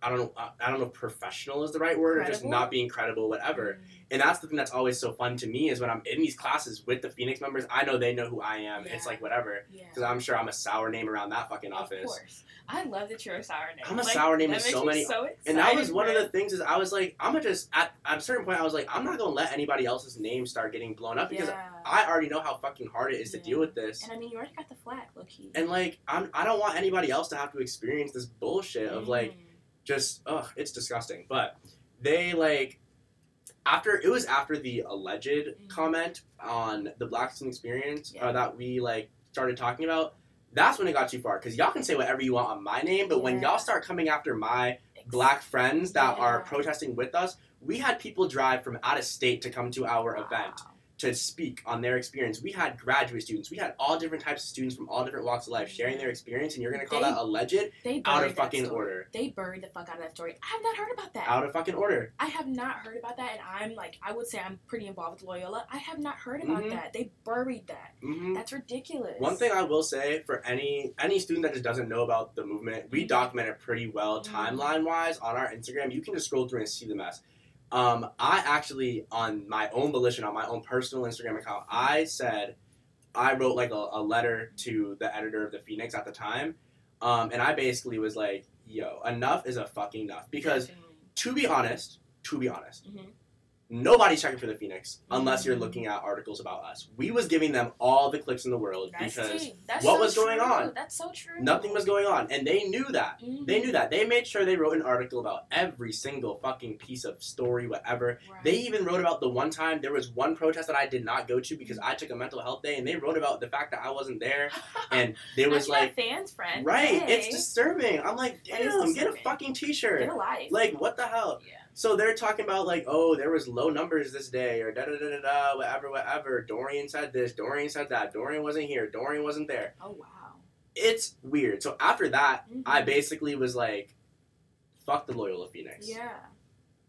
I don't know I- don't know if professional is the right word or just not being credible whatever. Mm. And that's the thing that's always so fun to me is when I'm in these classes with the Phoenix members, I know they know who I am. It's like whatever Yeah. because I'm sure I'm a sour name around that fucking office Of course. I love that you're a sour name. I'm a Like, sour name in so many- So And that was one of the things is I was like I'm gonna just at, at a certain point I was like I'm not gonna let anybody else's name start getting blown up because Yeah. I already know how fucking hard it is to deal with this. And I mean, you already got the flag, low. And like I'm I don't want anybody else to have to experience this bullshit of like Mm. Just ugh, it's disgusting. But they like after it was after the alleged Mhm. comment on the Black student experience Yeah. uh, that we like started talking about. That's when it got too far because y'all can say whatever you want on my name, but when y'all start coming after my black friends that are protesting with us, we had people drive from out of state to come to our Wow. event to speak on their experience. We had graduate students, we had all different types of students from all different walks of life sharing their experience, and you're gonna call They- that alleged? They Out of fucking story. order. They buried the fuck out of that story. I have not heard about that. Out of fucking order. I have not heard about that, and I'm like, I would say I'm pretty involved with Loyola. I have not heard about Mhm. that. They buried that. hmm That's ridiculous. One thing I will say for any any student that just doesn't know about the movement, we Mhm. document it pretty well Mhm. timeline wise on our Instagram. You can just scroll through and see the mess. Um, I actually on my own volition on my own personal Instagram account, I said I wrote like a, a letter to the editor of the Phoenix at the time, um, and I basically was like, "Yo, enough is a fucking enough." Because to be honest, to be honest, Mhm. Nobody's checking for the Phoenix unless you're Mhm. looking at articles about us. We was giving them all the clicks in the world That's because. What so was going on? That's so true. nothing was going on, and they knew that. Mhm. They knew that. They made sure they wrote an article about every single fucking piece of story, whatever. Right. They even wrote about the one time there was one protest that I did not go to because I took a mental health day, and they wrote about the fact that I wasn't there, and they Now was like, fans, friend. right, Hey. it's disturbing. I'm like, damn, get a fucking t-shirt. Get a life. Like, what the hell? yeah. So they're talking about like, oh, there was low numbers this day, or da da da da da, whatever, whatever. Dorien said this, Dorien said that, Dorien wasn't here, Dorien wasn't there. Oh wow. It's weird. So after that, I Mhm. basically was like, fuck the Loyola Phoenix, Yeah.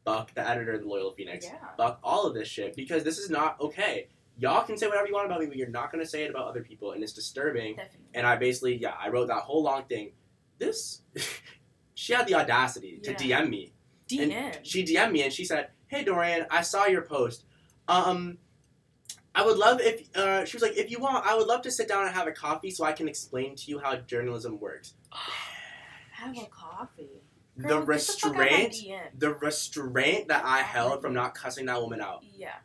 fuck the editor of the Loyola Phoenix, Yeah. fuck all of this shit because this is not okay. Y'all can say whatever you want about me, but you're not gonna say it about other people, and it's disturbing. Definitely. And I basically, yeah, I wrote that whole long thing. This, she had the audacity to DM me. DM. she DM'd me and she said, "Hey Dorien, I saw your post. Um, I would love if uh, she was like, if you want, I would love to sit down and have a coffee so I can explain to you how journalism works. Have a coffee. the Girl, get fuck out my restraint, DM. the restraint that I held from not cussing that woman out. Yeah.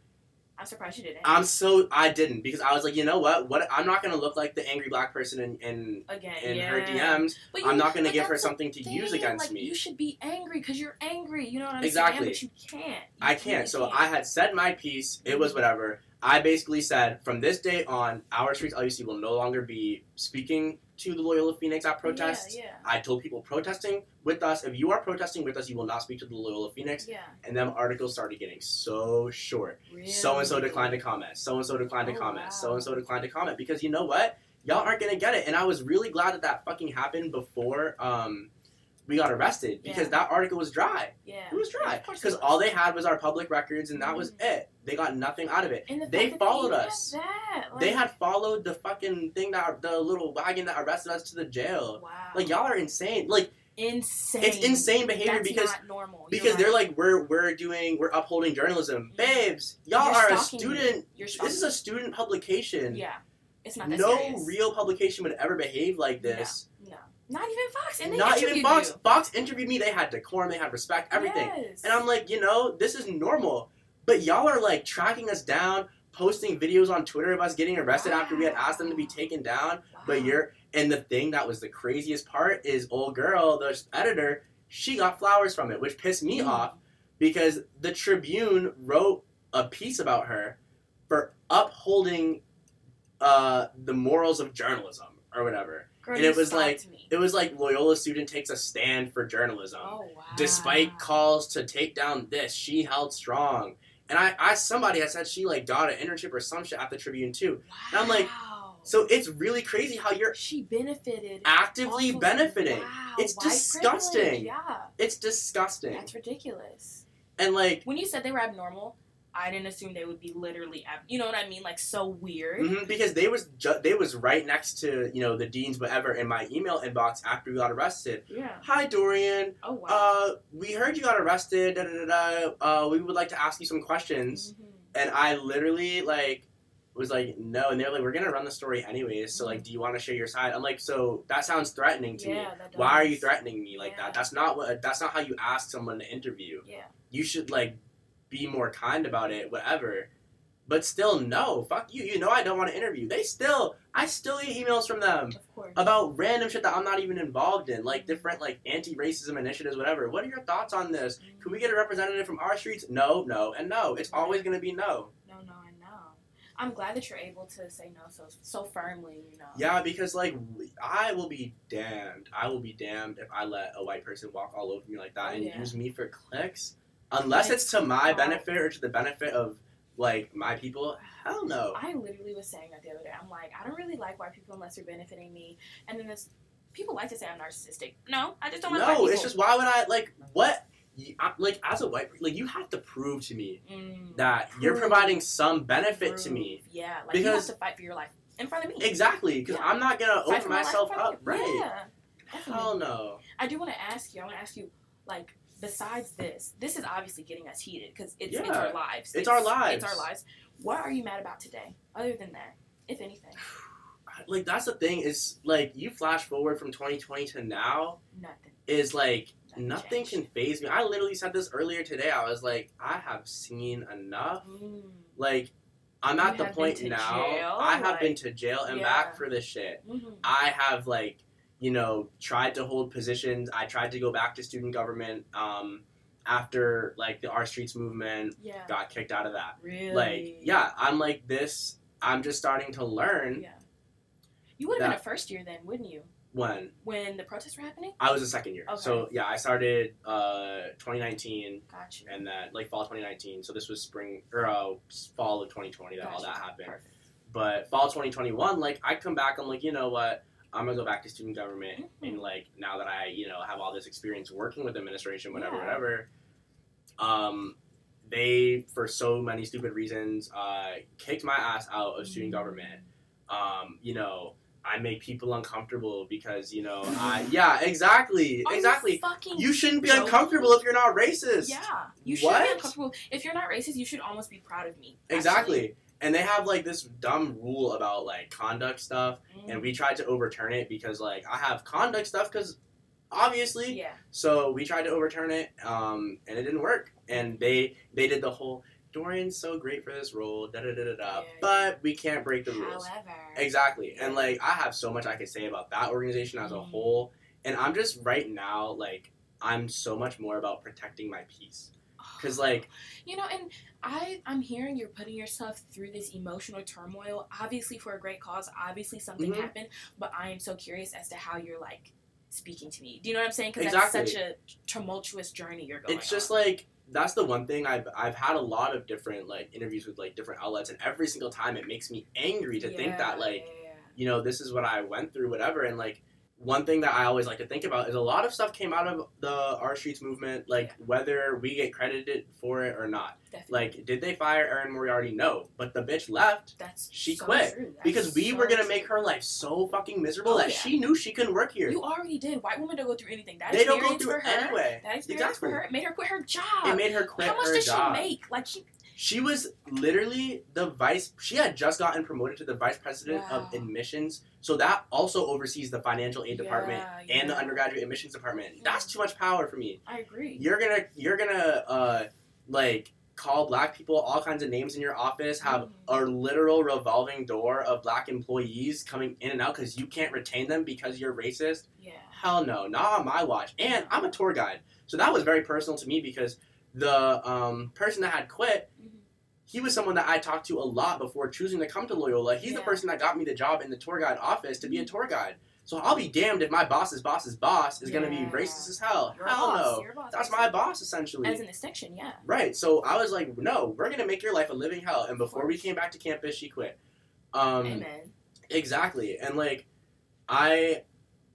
I'm surprised you didn't. I'm so I didn't because I was like, you know what? What I'm not gonna look like the angry black person in in, Again, in yeah. her DMs. But I'm not gonna give her something to use against like, me. You should be angry because you're angry. You know what I'm Exactly. saying? But you can't. You I can't. really So can't. I had said my piece. It was mm-hmm. whatever. I basically said from this day on, our streets LUC will no longer be speaking to the Loyola Phoenix at protests. Yeah, yeah. I told people protesting with us. If you are protesting with us, you will not speak to the Loyola Phoenix. Yeah. And them articles started getting so short. So and so declined to comment. So and so declined to Oh, comment. So and so declined to comment because you know what? Y'all aren't gonna get it. And I was really glad that that fucking happened before um we got arrested because Yeah. that article was dry. Yeah. It was dry Of course it because all they had was our public records and that was Mhm. it. They got nothing out of it. And the they followed us. That, like, They had followed the fucking thing that the little wagon that arrested us to the jail. Wow. Like y'all are insane. Like insane. it's insane behavior That's because not normal. You're because they're like we're we're doing we're upholding journalism, Yeah. babes. Y'all You're are a student. You're This is a student publication. Yeah. It's not that no serious. real publication would ever behave like this. No. Not even Fox. And they Not even Fox. You. Fox interviewed me. They had decorum. They had respect. Everything. Yes. And I'm like, you know, this is normal. But y'all are like tracking us down, posting videos on Twitter of us getting arrested after we had asked them to be taken down. Wow. But you're and the thing that was the craziest part is old girl, the editor, she got flowers from it, which pissed me Mm. off because the Tribune wrote a piece about her for upholding uh, the morals of journalism or whatever. Girl, and it was like- me. It was like Loyola student takes a stand for journalism. Oh wow. Despite calls to take down this, she held strong. And I, I somebody had said she like got an internship or some shit at the Tribune too. Wow. and I'm like, So it's really crazy how you're she benefited. actively benefiting. Wow, It's disgusting. privilege, Yeah, It's disgusting. that's ridiculous. And like, When you said they were abnormal, I didn't assume they would be literally ab. You know what I mean? Like so weird. mhm, because they was ju- they was right next to you know the dean's whatever in my email inbox after we got arrested. Yeah. Hi Dorien, Oh wow. uh, we heard you got arrested. Da, da, da, da. Uh, we would like to ask you some questions. Mhm. And I literally like was like no, and they're like we're gonna run the story anyways. So Mm-hmm. like, do you want to share your side? I'm like, so that sounds threatening to me. Yeah, that Why are you threatening me like Yeah. that? That's not what. That's not how you ask someone to interview. Yeah. You should like be more kind about it, whatever. But still, no. Fuck you. You know I don't want to interview. They still, I still get emails from them Of about random shit that I'm not even involved in, like different like anti-racism initiatives, whatever. What are your thoughts on this? Mm. Can we get a representative from our streets? No, no, and no. It's always gonna be no. No, no, I know. I'm glad that you're able to say no so so firmly. You know. Yeah, because like I will be damned. I will be damned if I let a white person walk all over me like that Oh, and yeah. use me for clicks, unless it's to my benefit or to the benefit of like my people. Hell no. I literally was saying that the other day. I'm like, I don't really like white people unless they're benefiting me. And then this, people like to say I'm narcissistic. No, I just don't like No, it's just why would I like what? I- Like as a white, like you have to prove to me Mm, that you're providing some benefit to prove. me. Yeah, like you have Because- to fight for your life in front of me. Exactly, because Yeah. I'm not gonna Fight open my myself of up. Right? Yeah. definitely. Hell no. I do want to ask you. I want to ask you, like, besides this, this is obviously getting us heated because it's, it's our lives. It's our lives. It's our lives. What are you mad about today, other than that, if anything? Like that's the thing is like you flash forward from 2020 to now Nothing. is like Nothing nothing can phase me. I literally said this earlier today. I was like, I have seen enough. Mm. Like, I'm at the point now. jail, I have been to jail and Yeah. back for this shit. Mhm. I have like, you know, tried to hold positions. I tried to go back to student government um, after like the Our Streets movement. Yeah. Got kicked out of that. Really? Like, yeah, I'm like this. I'm just starting to learn Yeah. You would have been a first year then, wouldn't you? when When the protests were happening? I was a second year. Okay. So yeah, I started uh, 2019 Gotcha. and then like fall 2019. So this was spring or uh, fall of 2020 that all that happened. Perfect. But fall 2021, like I come back, I'm like, you know what? I'm gonna go back to student government, Mhm. and like now that I, you know, have all this experience working with administration, whatever, Yeah. whatever. Um, they for so many stupid reasons uh, kicked my ass out of student Mm. government. Um, you know, I make people uncomfortable because you know, I yeah, exactly, Are exactly. You, You shouldn't be joking? uncomfortable if you're not racist. Yeah. You should be uncomfortable. If you're not racist, you should almost be proud of me. actually. Exactly. And they have like this dumb rule about like conduct stuff, Mm. and we tried to overturn it because like I have conduct stuff because obviously, Yeah. so we tried to overturn it, um, and it didn't work. And they they did the whole Dorien's so great for this role, da da da da da, Yeah, but we can't break the rules. However, Exactly. And like I have so much I could say about that organization as a Mhm. whole. And I'm just right now like I'm so much more about protecting my peace. Cuz like you know, and I I'm hearing you're putting yourself through this emotional turmoil, obviously for a great cause. Obviously something Mhm. happened, but I am so curious as to how you're like speaking to me. Do you know what I'm saying? Because Exactly. that's such a tumultuous journey you're going. it's just on. like that's the one thing I've I've had a lot of different like interviews with like different outlets and every single time it makes me angry to think that like yeah, yeah. you know this is what I went through whatever and like one thing that I always like to think about is a lot of stuff came out of the Our Streets movement like Yeah. whether we get credited for it or not Definitely. like did they fire Erin Moriarty no but the bitch left that's she so quit because we so were gonna true. make her life so fucking miserable Oh, that yeah. she knew she couldn't work here. You already did. White women don't go through anything. That they don't go through for her, anyway. That experience Exactly. for her it made her quit her job. It made her quit How much does she make? Like she She was literally the vice. She had just gotten promoted to the vice president Wow. of admissions, so that also oversees the financial aid Yeah, department and the undergraduate admissions department. Yeah. That's too much power for me. I agree. You're gonna you're gonna uh like call black people all kinds of names in your office, have Mhm. a literal revolving door of black employees coming in and out because you can't retain them because you're racist. yeah. Hell no, not on my watch. And I'm a tour guide, so that was very personal to me because the um, person that had quit, Mhm. he was someone that I talked to a lot before choosing to come to Loyola. He's the person that got me the job in the tour guide office to be a tour guide. So I'll be damned if my boss's boss's boss is gonna be racist as hell. Your hell boss, no, that's my boss essentially. As an extension, yeah. Right. So I was like, no, we're gonna make your life a living hell. And before we came back to campus, she quit. Um, Amen. Exactly. And like I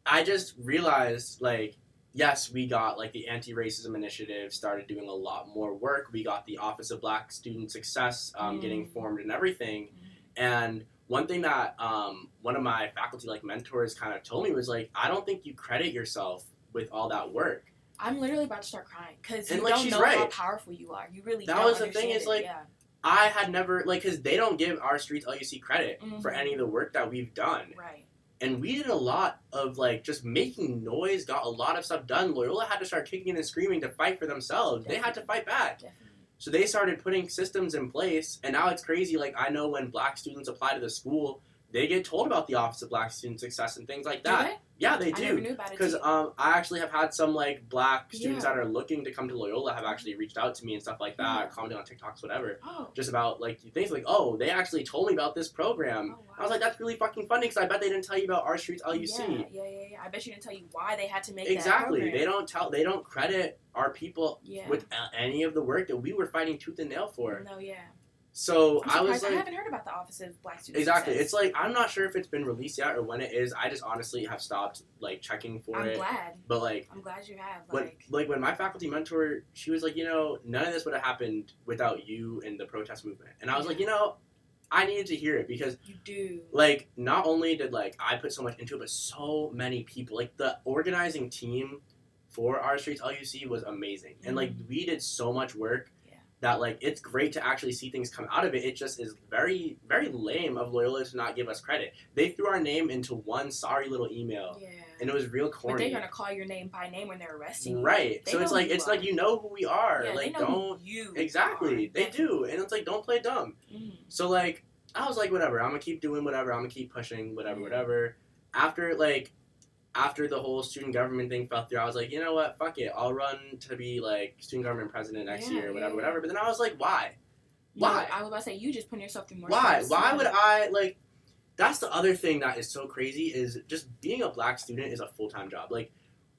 I just realized like yes, we got like the anti-racism initiative started doing a lot more work. We got the Office of Black Student Success um, getting Mm. formed and everything. And one thing that um, one of my faculty like mentors kind of told me was like, I don't think you credit yourself with all that work. I'm literally about to start crying because And, you like, don't she's know how powerful you are. You really That was the thing, understand is, like, yeah. I had never like because they don't give our streets LUC credit for Mhm. any of the work that we've done. right. And we did a lot of like just making noise, got a lot of stuff done. Loyola had to start kicking and screaming to fight for themselves. They had to fight back. Definitely. So they started putting systems in place, and now it's crazy. Like I know when black students apply to the school, they get told about the Office of Black Student Success and things like that. Yeah, they I never do. knew about it. Because um, I actually have had some like black students Yeah. that are looking to come to Loyola have actually reached out to me and stuff like that, Yeah. commenting on TikToks, whatever, oh, just about like things like, oh, they actually told me about this program. oh, wow. I was like, that's really fucking funny because I bet they didn't tell you about our streets LUC. Yeah, yeah, yeah, yeah. I bet you didn't tell you why they had to make exactly they don't tell they don't credit our people Yeah. with any of the work that we were fighting tooth and nail for No, yeah. So I'm i was I haven't heard about the Office of Black Student exactly Success. it's like i'm not sure if it's been released yet or when it is i just honestly have stopped like checking for I'm it glad. but like I'm glad you have. when, Like, like when my faculty mentor she was like you know none of this would have happened without you and the protest movement and i was like you know i needed to hear it because you do. like not only did like I put so much into it, but so many people. Like the organizing team for our streets LUC was amazing, and like mm-hmm. we did so much work Yeah. That like it's great to actually see things come out of it. It just is very very lame of Loyola to not give us credit. They threw our name into one sorry little email, Yeah. and it was real corny. But they're gonna call your name by name when they're arresting you. Right. They so it's like it's you like you know who we are. Yeah, like they know don't you exactly. are. They do, and it's like don't play dumb. Mhm. So like I was like, whatever, I'm gonna keep doing whatever, I'm gonna keep pushing, whatever, whatever. After like after the whole student government thing fell through, I was like, you know what, fuck it. I'll run to be like student government president next Yeah, year, whatever, yeah, whatever. But then I was like, why? You- Why? I was about to say you just putting yourself through more. Why? Why would I like that's the other thing that is so crazy is just being a black student is a full time job. Like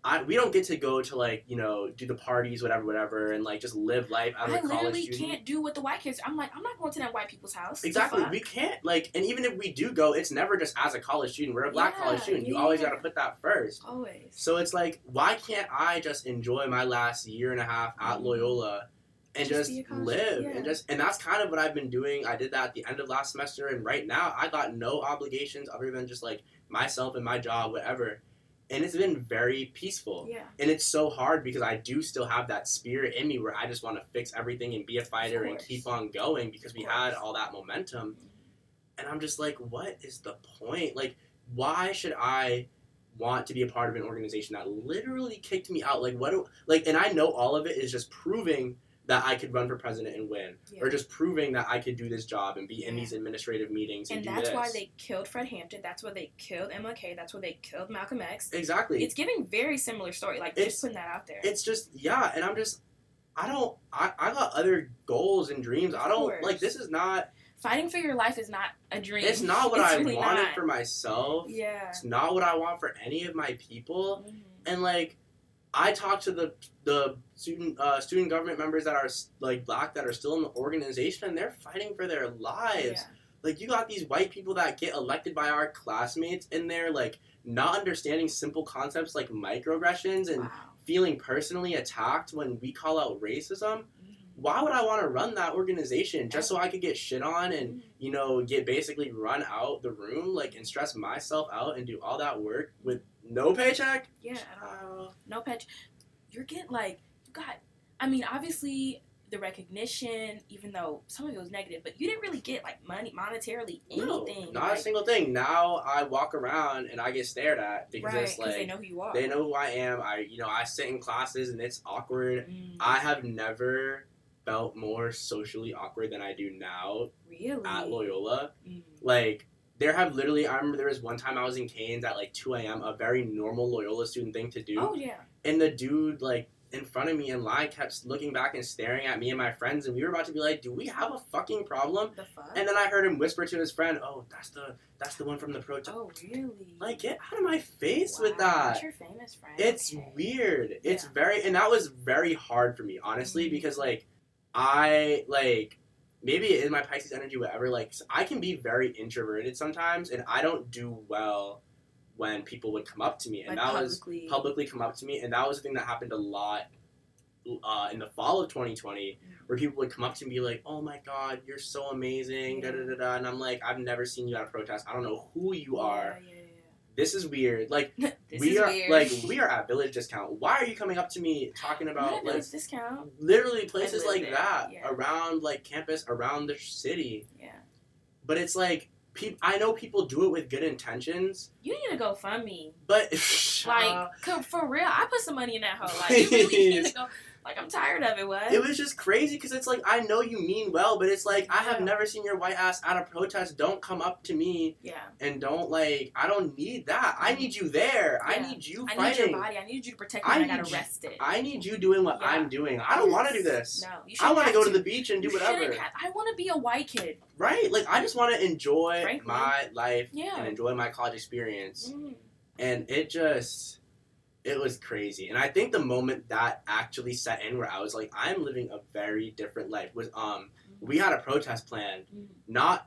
I, we don't get to go to like you know do the parties whatever whatever and like just live life as a I literally can't do what the white kids. I'm like, I'm not going to that white people's house. Exactly. We can't like, and even if we do go, it's never just as a college student. We're a black Yeah, college student. You yeah, always got to put that first. Always. So it's like, why can't I just enjoy my last year and a half at Mhm. Loyola and Just just, be a college live yeah. and just and that's kind of what I've been doing. I did that at the end of last semester, and right now I got no obligations other than just like myself and my job, whatever. And it's been very peaceful. Yeah. And it's so hard because I do still have that spirit in me where I just want to fix everything and be a fighter and keep on going because we had all that momentum. And I'm just like, what is the point? Like, why should I want to be a part of an organization that literally kicked me out? Like, what do, like, and I know all of it is just proving that I could run for president and win, Yeah. or just proving that I could do this job and be in these administrative meetings and, and that's why they killed Fred Hampton. That's why they killed MLK. That's why they killed Malcolm X. exactly. It's giving very similar story. Like It's- just putting that out there. it's just yeah, and I'm just I don't I, I got other goals and dreams. I don't course. like this is not Fighting for your life is not a dream. it's not what It's I really wanted not. for myself. Yeah. It's not what I want for any of my people. Mhm. And like I talk to the the student uh, student government members that are like black that are still in the organization and they're fighting for their lives. Yeah. Like you got these white people that get elected by our classmates and they're like not understanding simple concepts like microaggressions and Wow. feeling personally attacked when we call out racism. Mhm. Why would I want to run that organization just so I could get shit on and Mhm. you know get basically run out the room like and stress myself out and do all that work with no paycheck? Yeah. No patch. You're getting like you got. I mean, obviously the recognition, even though some of it was negative, but you didn't really get like money monetarily no, anything. not like, a single thing. Now I walk around and I get stared at because right it's like they know who you are. they know who I am. I you know I sit in classes and it's awkward. Mm, I have never felt more socially awkward than I do now really at Loyola. Mm, Like there have literally I remember there was one time I was in Canes at like two AM, a very normal Loyola student thing to do. Oh yeah. And the dude like in front of me and line kept looking back and staring at me and my friends and we were about to be like, Do we have a fucking problem? The fuck. And then I heard him whisper to his friend, Oh, that's the that's the one from the protest. oh really? Like get out of my face with that. That's your famous friend. It's Okay. weird. It's Yeah. very and that was very hard for me, honestly, Mhm. because like I like maybe it is my Pisces energy, whatever. Like I can be very introverted sometimes, and I don't do well when people would come up to me, and Like that was publicly. publicly come up to me, and that was the thing that happened a lot uh, in the fall of 2020, where people would come up to me and be like, "Oh my God, you're so amazing," da da da da, and I'm like, "I've never seen you at a protest. I don't know who you are. Yeah, yeah, This is weird. Like." this we is are weird. like we are at Village Discount. Why are you coming up to me talking about like discount. literally places like there, that yeah. around like campus around the city? Yeah. But it's like peop I know people do it with good intentions, You need to go fund me. but Like, uh, co- for real, I put some money in that hole. Like, you really need to go. Like, I'm tired of it. What? it was just crazy because it's like I know you mean well, but it's like I have Yeah. never seen your white ass at a protest. Don't come up to me yeah. and don't like I don't need that. I need you there. I need you I need fighting. your body. I need you to protect me. I when I need got you- arrested. I need you doing what Yeah. I'm doing. I don't want to do this. No, you I want want to go to the beach and do you whatever. have- I want to be a white kid. Right? Like I just want to enjoy Frankly. my life Yeah. and enjoy my college experience. Mm. And it just it was crazy. And I think the moment that actually set in where I was like I'm living a very different life was um we had a protest plan Mm. not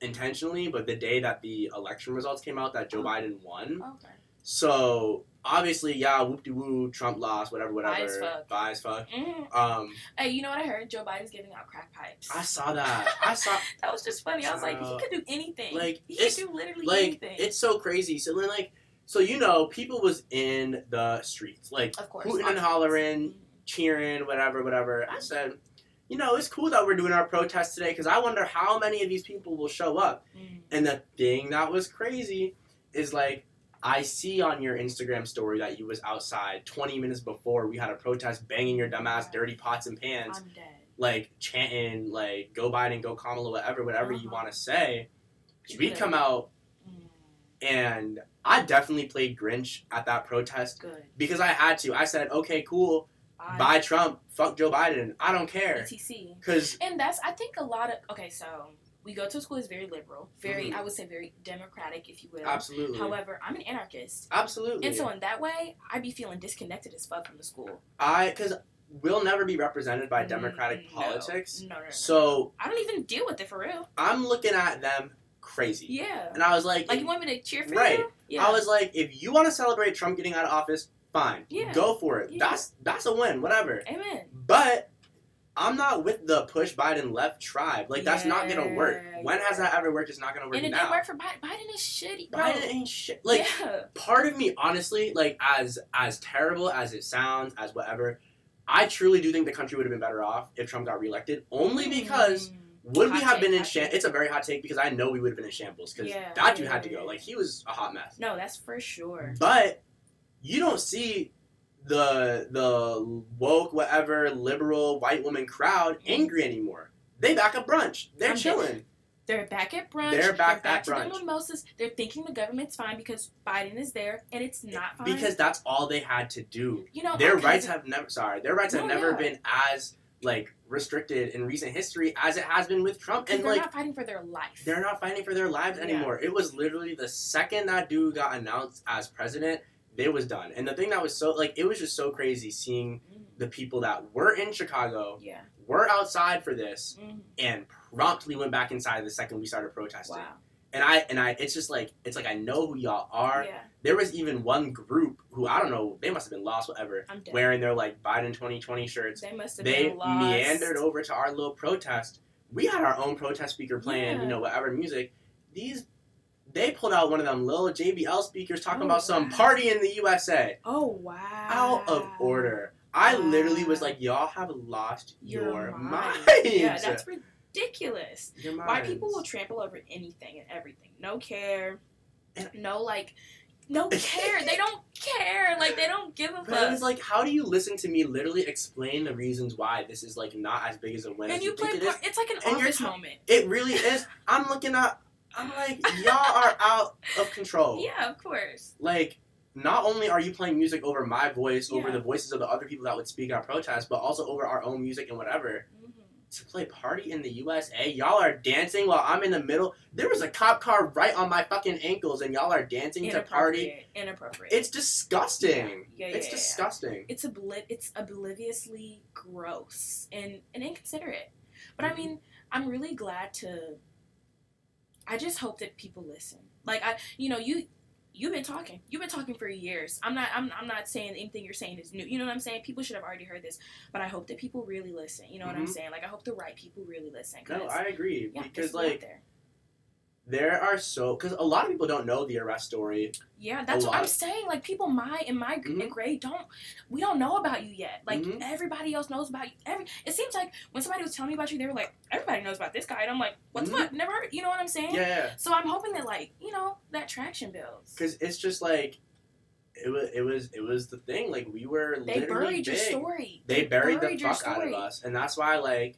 intentionally but the day that the election results came out that Joe Oh. Biden won. Okay. So obviously yeah whoop de woo Trump lost whatever whatever Bye as fuck. Bye as fuck. Mm. Um Hey, you know what I heard? Joe Biden's giving out crack pipes. I saw that. I saw that was just funny. I was like, he could do anything. Like, he could do literally like anything. it's so crazy. So then like so you know people was in the streets like of course. hooting and hollering, cheering, whatever, whatever. I said, you know, it's cool that we're doing our protest today because I wonder how many of these people will show up. Mm. And the thing that was crazy is like I see on your Instagram story that you was outside 20 minutes before we had a protest, banging your dumbass dirty pots and pans, I'm dead. like chanting like "Go Biden, Go Kamala," whatever, whatever you Uh-huh. want to say. You We come out. And I definitely played Grinch at that protest Good. because I had to. I said, "Okay, cool, buy Trump, fuck Joe Biden. I don't care." ETC. Because And that's I think a lot of okay, so we go to a school is very liberal, very Mhm. I would say very democratic, if you will. absolutely, However, I'm an anarchist. absolutely, And so in that way, I'd be feeling disconnected as fuck from the school. I because we'll never be represented by Democratic Mm, no. politics. No, no, no. So I don't even deal with it for real. I'm looking at them crazy, Yeah. and I was like, Like you want me to cheer for Right. you? Yeah. I was like, if you want to celebrate Trump getting out of office, fine, Yeah. go for it. Yeah. That's that's a win, whatever. Amen. But I'm not with the push Biden left tribe. Like that's not gonna work. Yeah, When has that ever worked? It's not gonna work And it now. didn't work for Biden. Biden is shitty. Bro. Biden ain't shit. Like yeah. part of me, honestly, like as as terrible as it sounds, as whatever, I truly do think the country would have been better off if Trump got reelected. Only because Mm. Would we have take, been in shambles? It's a very hot take because I know we would have been in shambles because Yeah, that dude yeah, had to go. Like he was a hot mess. No, that's for sure. But you don't see the the woke whatever liberal white woman crowd angry anymore. They back up brunch. They're I'm chilling. They're back at brunch. They're back at to brunch. mimosas. They're thinking the government's fine because Biden is there, and it's not fine. Because that's all they had to do. you know Their rights have never sorry, their rights have never yeah. been as like restricted in recent history as it has been with Trump. And they're like not fighting for their life. they're not fighting for their lives Yeah. anymore. It was literally the second that dude got announced as president, they was done. And the thing that was so like it was just so crazy seeing Mhm. the people that were in Chicago Yeah. were outside for this Mhm. and promptly went back inside the second we started protesting. Wow. And I and I it's just like it's like I know who y'all are. Yeah. There was even one group who I don't know, they must have been lost, whatever, I'm wearing their like Biden twenty twenty shirts. They must have They been lost. meandered over to our little protest. We had our own protest speaker playing, Yeah. you know, whatever music. These they pulled out one of them little JBL speakers talking Oh, about some wow. party in the USA. Oh wow. Out of order. I literally was like, y'all have lost your, Your minds. mind. Yeah, that's ridiculous. your Why people will trample over anything and everything. No care. And- no like no care. they don't care. Like they don't give a But fuck. like, how do you listen to me literally explain the reasons why this is like not as big as a win And you play it part, it's like an And office ta- moment. It really is. I'm looking at. I'm like, y'all are out of control. Yeah, of course. Like, not only are you playing music over my voice, over the voices of the other people that would speak at protests, but also over our own music and whatever. Mhm. To play party in the USA, y'all are dancing while I'm in the middle. There was a cop car right on my fucking ankles, and y'all are dancing to party. Inappropriate. It's disgusting. Yeah, yeah, it's yeah, yeah. disgusting. it's obli- it's obliviously gross and, and inconsiderate. But I Mhm. mean, I'm really glad to. I just hope that people listen. Like I, you know, you you've been talking. You've been talking for years. I'm not. I'm. I'm not saying anything you're saying is new. You know what I'm saying? People should have already heard this. But I hope that people really listen. You know what I'm Mhm. saying? Like I hope the right people really listen. No, I agree yeah, because like there. are so because a lot of people don't know the arrest story. Yeah, that's what I'm saying. Like people my in my Mhm. grade don't we don't know about you yet. Like Mhm. everybody else knows about you. Every it seems like when somebody was telling me about you, they were like, everybody knows about this guy, and I'm like, what the Mhm. fuck? Never heard. You know what I'm saying? Yeah, yeah. So I'm hoping that like you know that traction builds. because it's just like it was it was it was the thing like we were They literally buried your story. they buried, the your fuck out of us and that's why like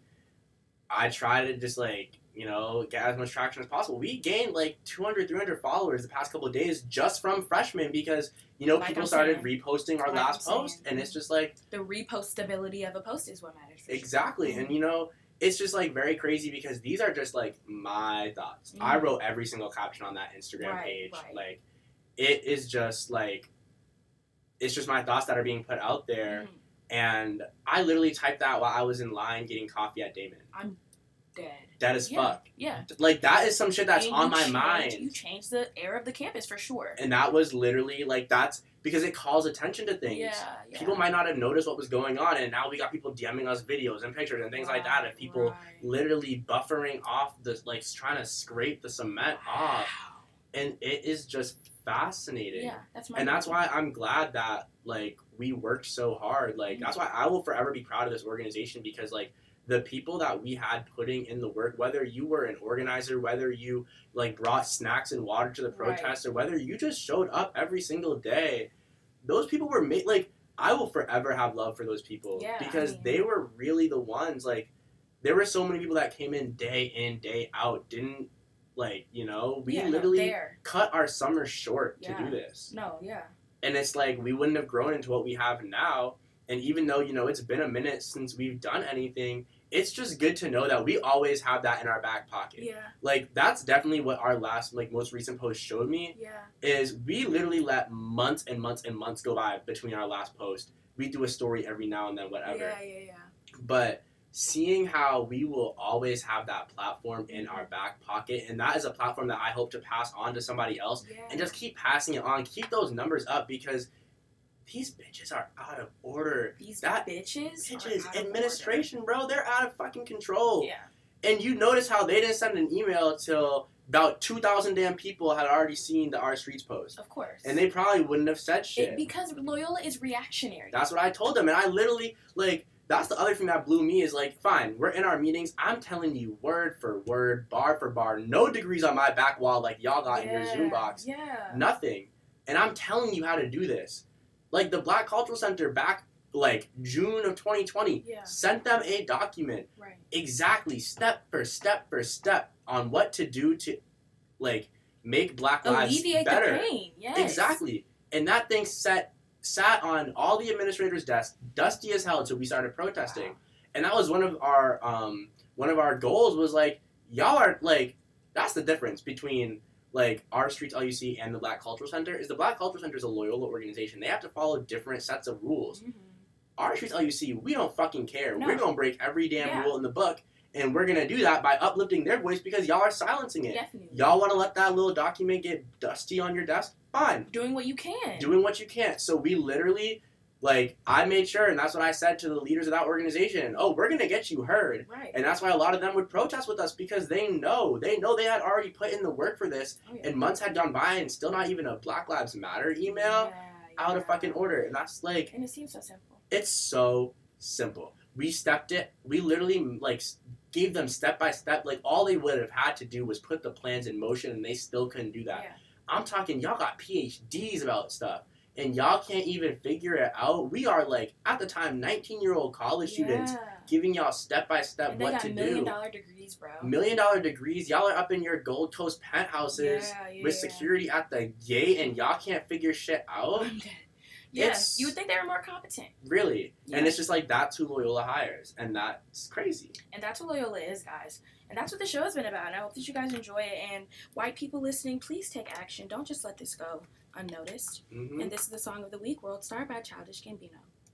i try to just like you know get as much traction as possible we gained like 200 300 followers the past couple of days just from freshmen because you know Like people I'm started saying. reposting our Like last I'm post and it's just like The repostability of a post is what matters. For sure. exactly and you know it's just like very crazy because these are just like my thoughts i Mhm. wrote every single caption on that instagram Right, page right. like it is just like it's just my thoughts that are being put out there Mhm. and I literally typed that while I was in line getting coffee at Damen. Dead. Dead as Yeah. fuck. Yeah. Like that is some shit that's And on my changed- mind. You changed the air of the campus for sure. and that was literally like that's because it calls attention to things. Yeah, yeah. People might not have noticed what was going on, and now we got people DMing us videos and pictures and things like that of people right. literally buffering off the like trying to scrape the cement off, Wow. and it is just fascinating. Yeah, that's my. and that's why I'm glad that like we worked so hard. Like mm-hmm. that's why I will forever be proud of this organization because like the people that we had putting in the work, whether you were an organizer, whether you like brought snacks and water to the Right. protest, or whether you just showed up every single day, those people were made like I will forever have love for those people Yeah, I because mean- they were really the ones like there were so many people that came in day in day out didn't like you know we yeah, literally there. cut our summer short Yeah. to do this No, yeah. and it's like we wouldn't have grown into what we have now and even though you know it's been a minute since we've done anything it's just good to know that we always have that in our back pocket Yeah, like that's definitely what our last like most recent post showed me yeah. is we literally let months and months and months go by between our last post we do a story every now and then whatever Yeah, yeah, yeah. but seeing how we will always have that platform in our back pocket and that is a platform that i hope to pass on to somebody else Yeah. and just keep passing it on. Keep those numbers up because these bitches are out of order. These that bitches. Bitches, administration, bro, they're out of fucking control. Yeah. And you notice how they didn't send an email till about two thousand damn people had already seen the Our Streets post, Of course. and they probably wouldn't have said shit. It, because Loyola is reactionary. That's what I told them, and I literally like. That's the other thing that blew me is like, fine, we're in our meetings. I'm telling you word for word, bar for bar, no degrees on my back wall like y'all got in your Zoom box. Yeah. nothing. And I'm telling you how to do this. Like the Black Cultural Center back like June of 2020 Yeah. sent them a document Right. exactly step for step for step on what to do to like make Black Lives Alleviate better. the pain. Yes. Exactly. And that thing set sat on all the administrators' desks, dusty as hell until we started protesting. Wow. And that was one of our um one of our goals was like, y'all are like that's the difference between like Our Streets LUC and the Black Cultural Center is the Black Cultural Center is a Loyola organization. They have to follow different sets of rules. Mhm. Our Streets LUC, we don't fucking care. No. We're gonna break every damn Yeah. rule in the book, and we're gonna do that by uplifting their voice because y'all are silencing it. Definitely. Y'all want to let that little document get dusty on your desk? Fine, Doing what you can. doing what you can. So we literally, like, I made sure, and that's what I said to the leaders of that organization. Oh, we're gonna get you heard, right. and that's why a lot of them would protest with us because they know, they know they had already put in the work for this, Oh, yeah. and months had gone by, and still not even a Black Lives Matter email Yeah, out of fucking order, and that's like, And it seems so simple. it's so simple. We stepped it. We literally like gave them step by step. Like all they would have had to do was put the plans in motion, and they still couldn't do that. Yeah. I'm talking, y'all got PhDs about stuff, and y'all can't even figure it out. We are like at the time 19 year old college students giving y'all step by step what to million do. dollar degrees, bro. Million dollar degrees. Y'all are up in your Gold Coast penthouses yeah, yeah, with yeah. security at the gate, and y'all can't figure shit out. Yeah, you would think they were more competent. Really. And it's just like that's who Loyola hires, and that's crazy. And that's what Loyola is, guys. And that's what the show has been about. And I hope that you guys enjoy it. And white people listening, please take action. Don't just let this go unnoticed. hmm And this is the song of the week, Worldstar by Childish Gambino.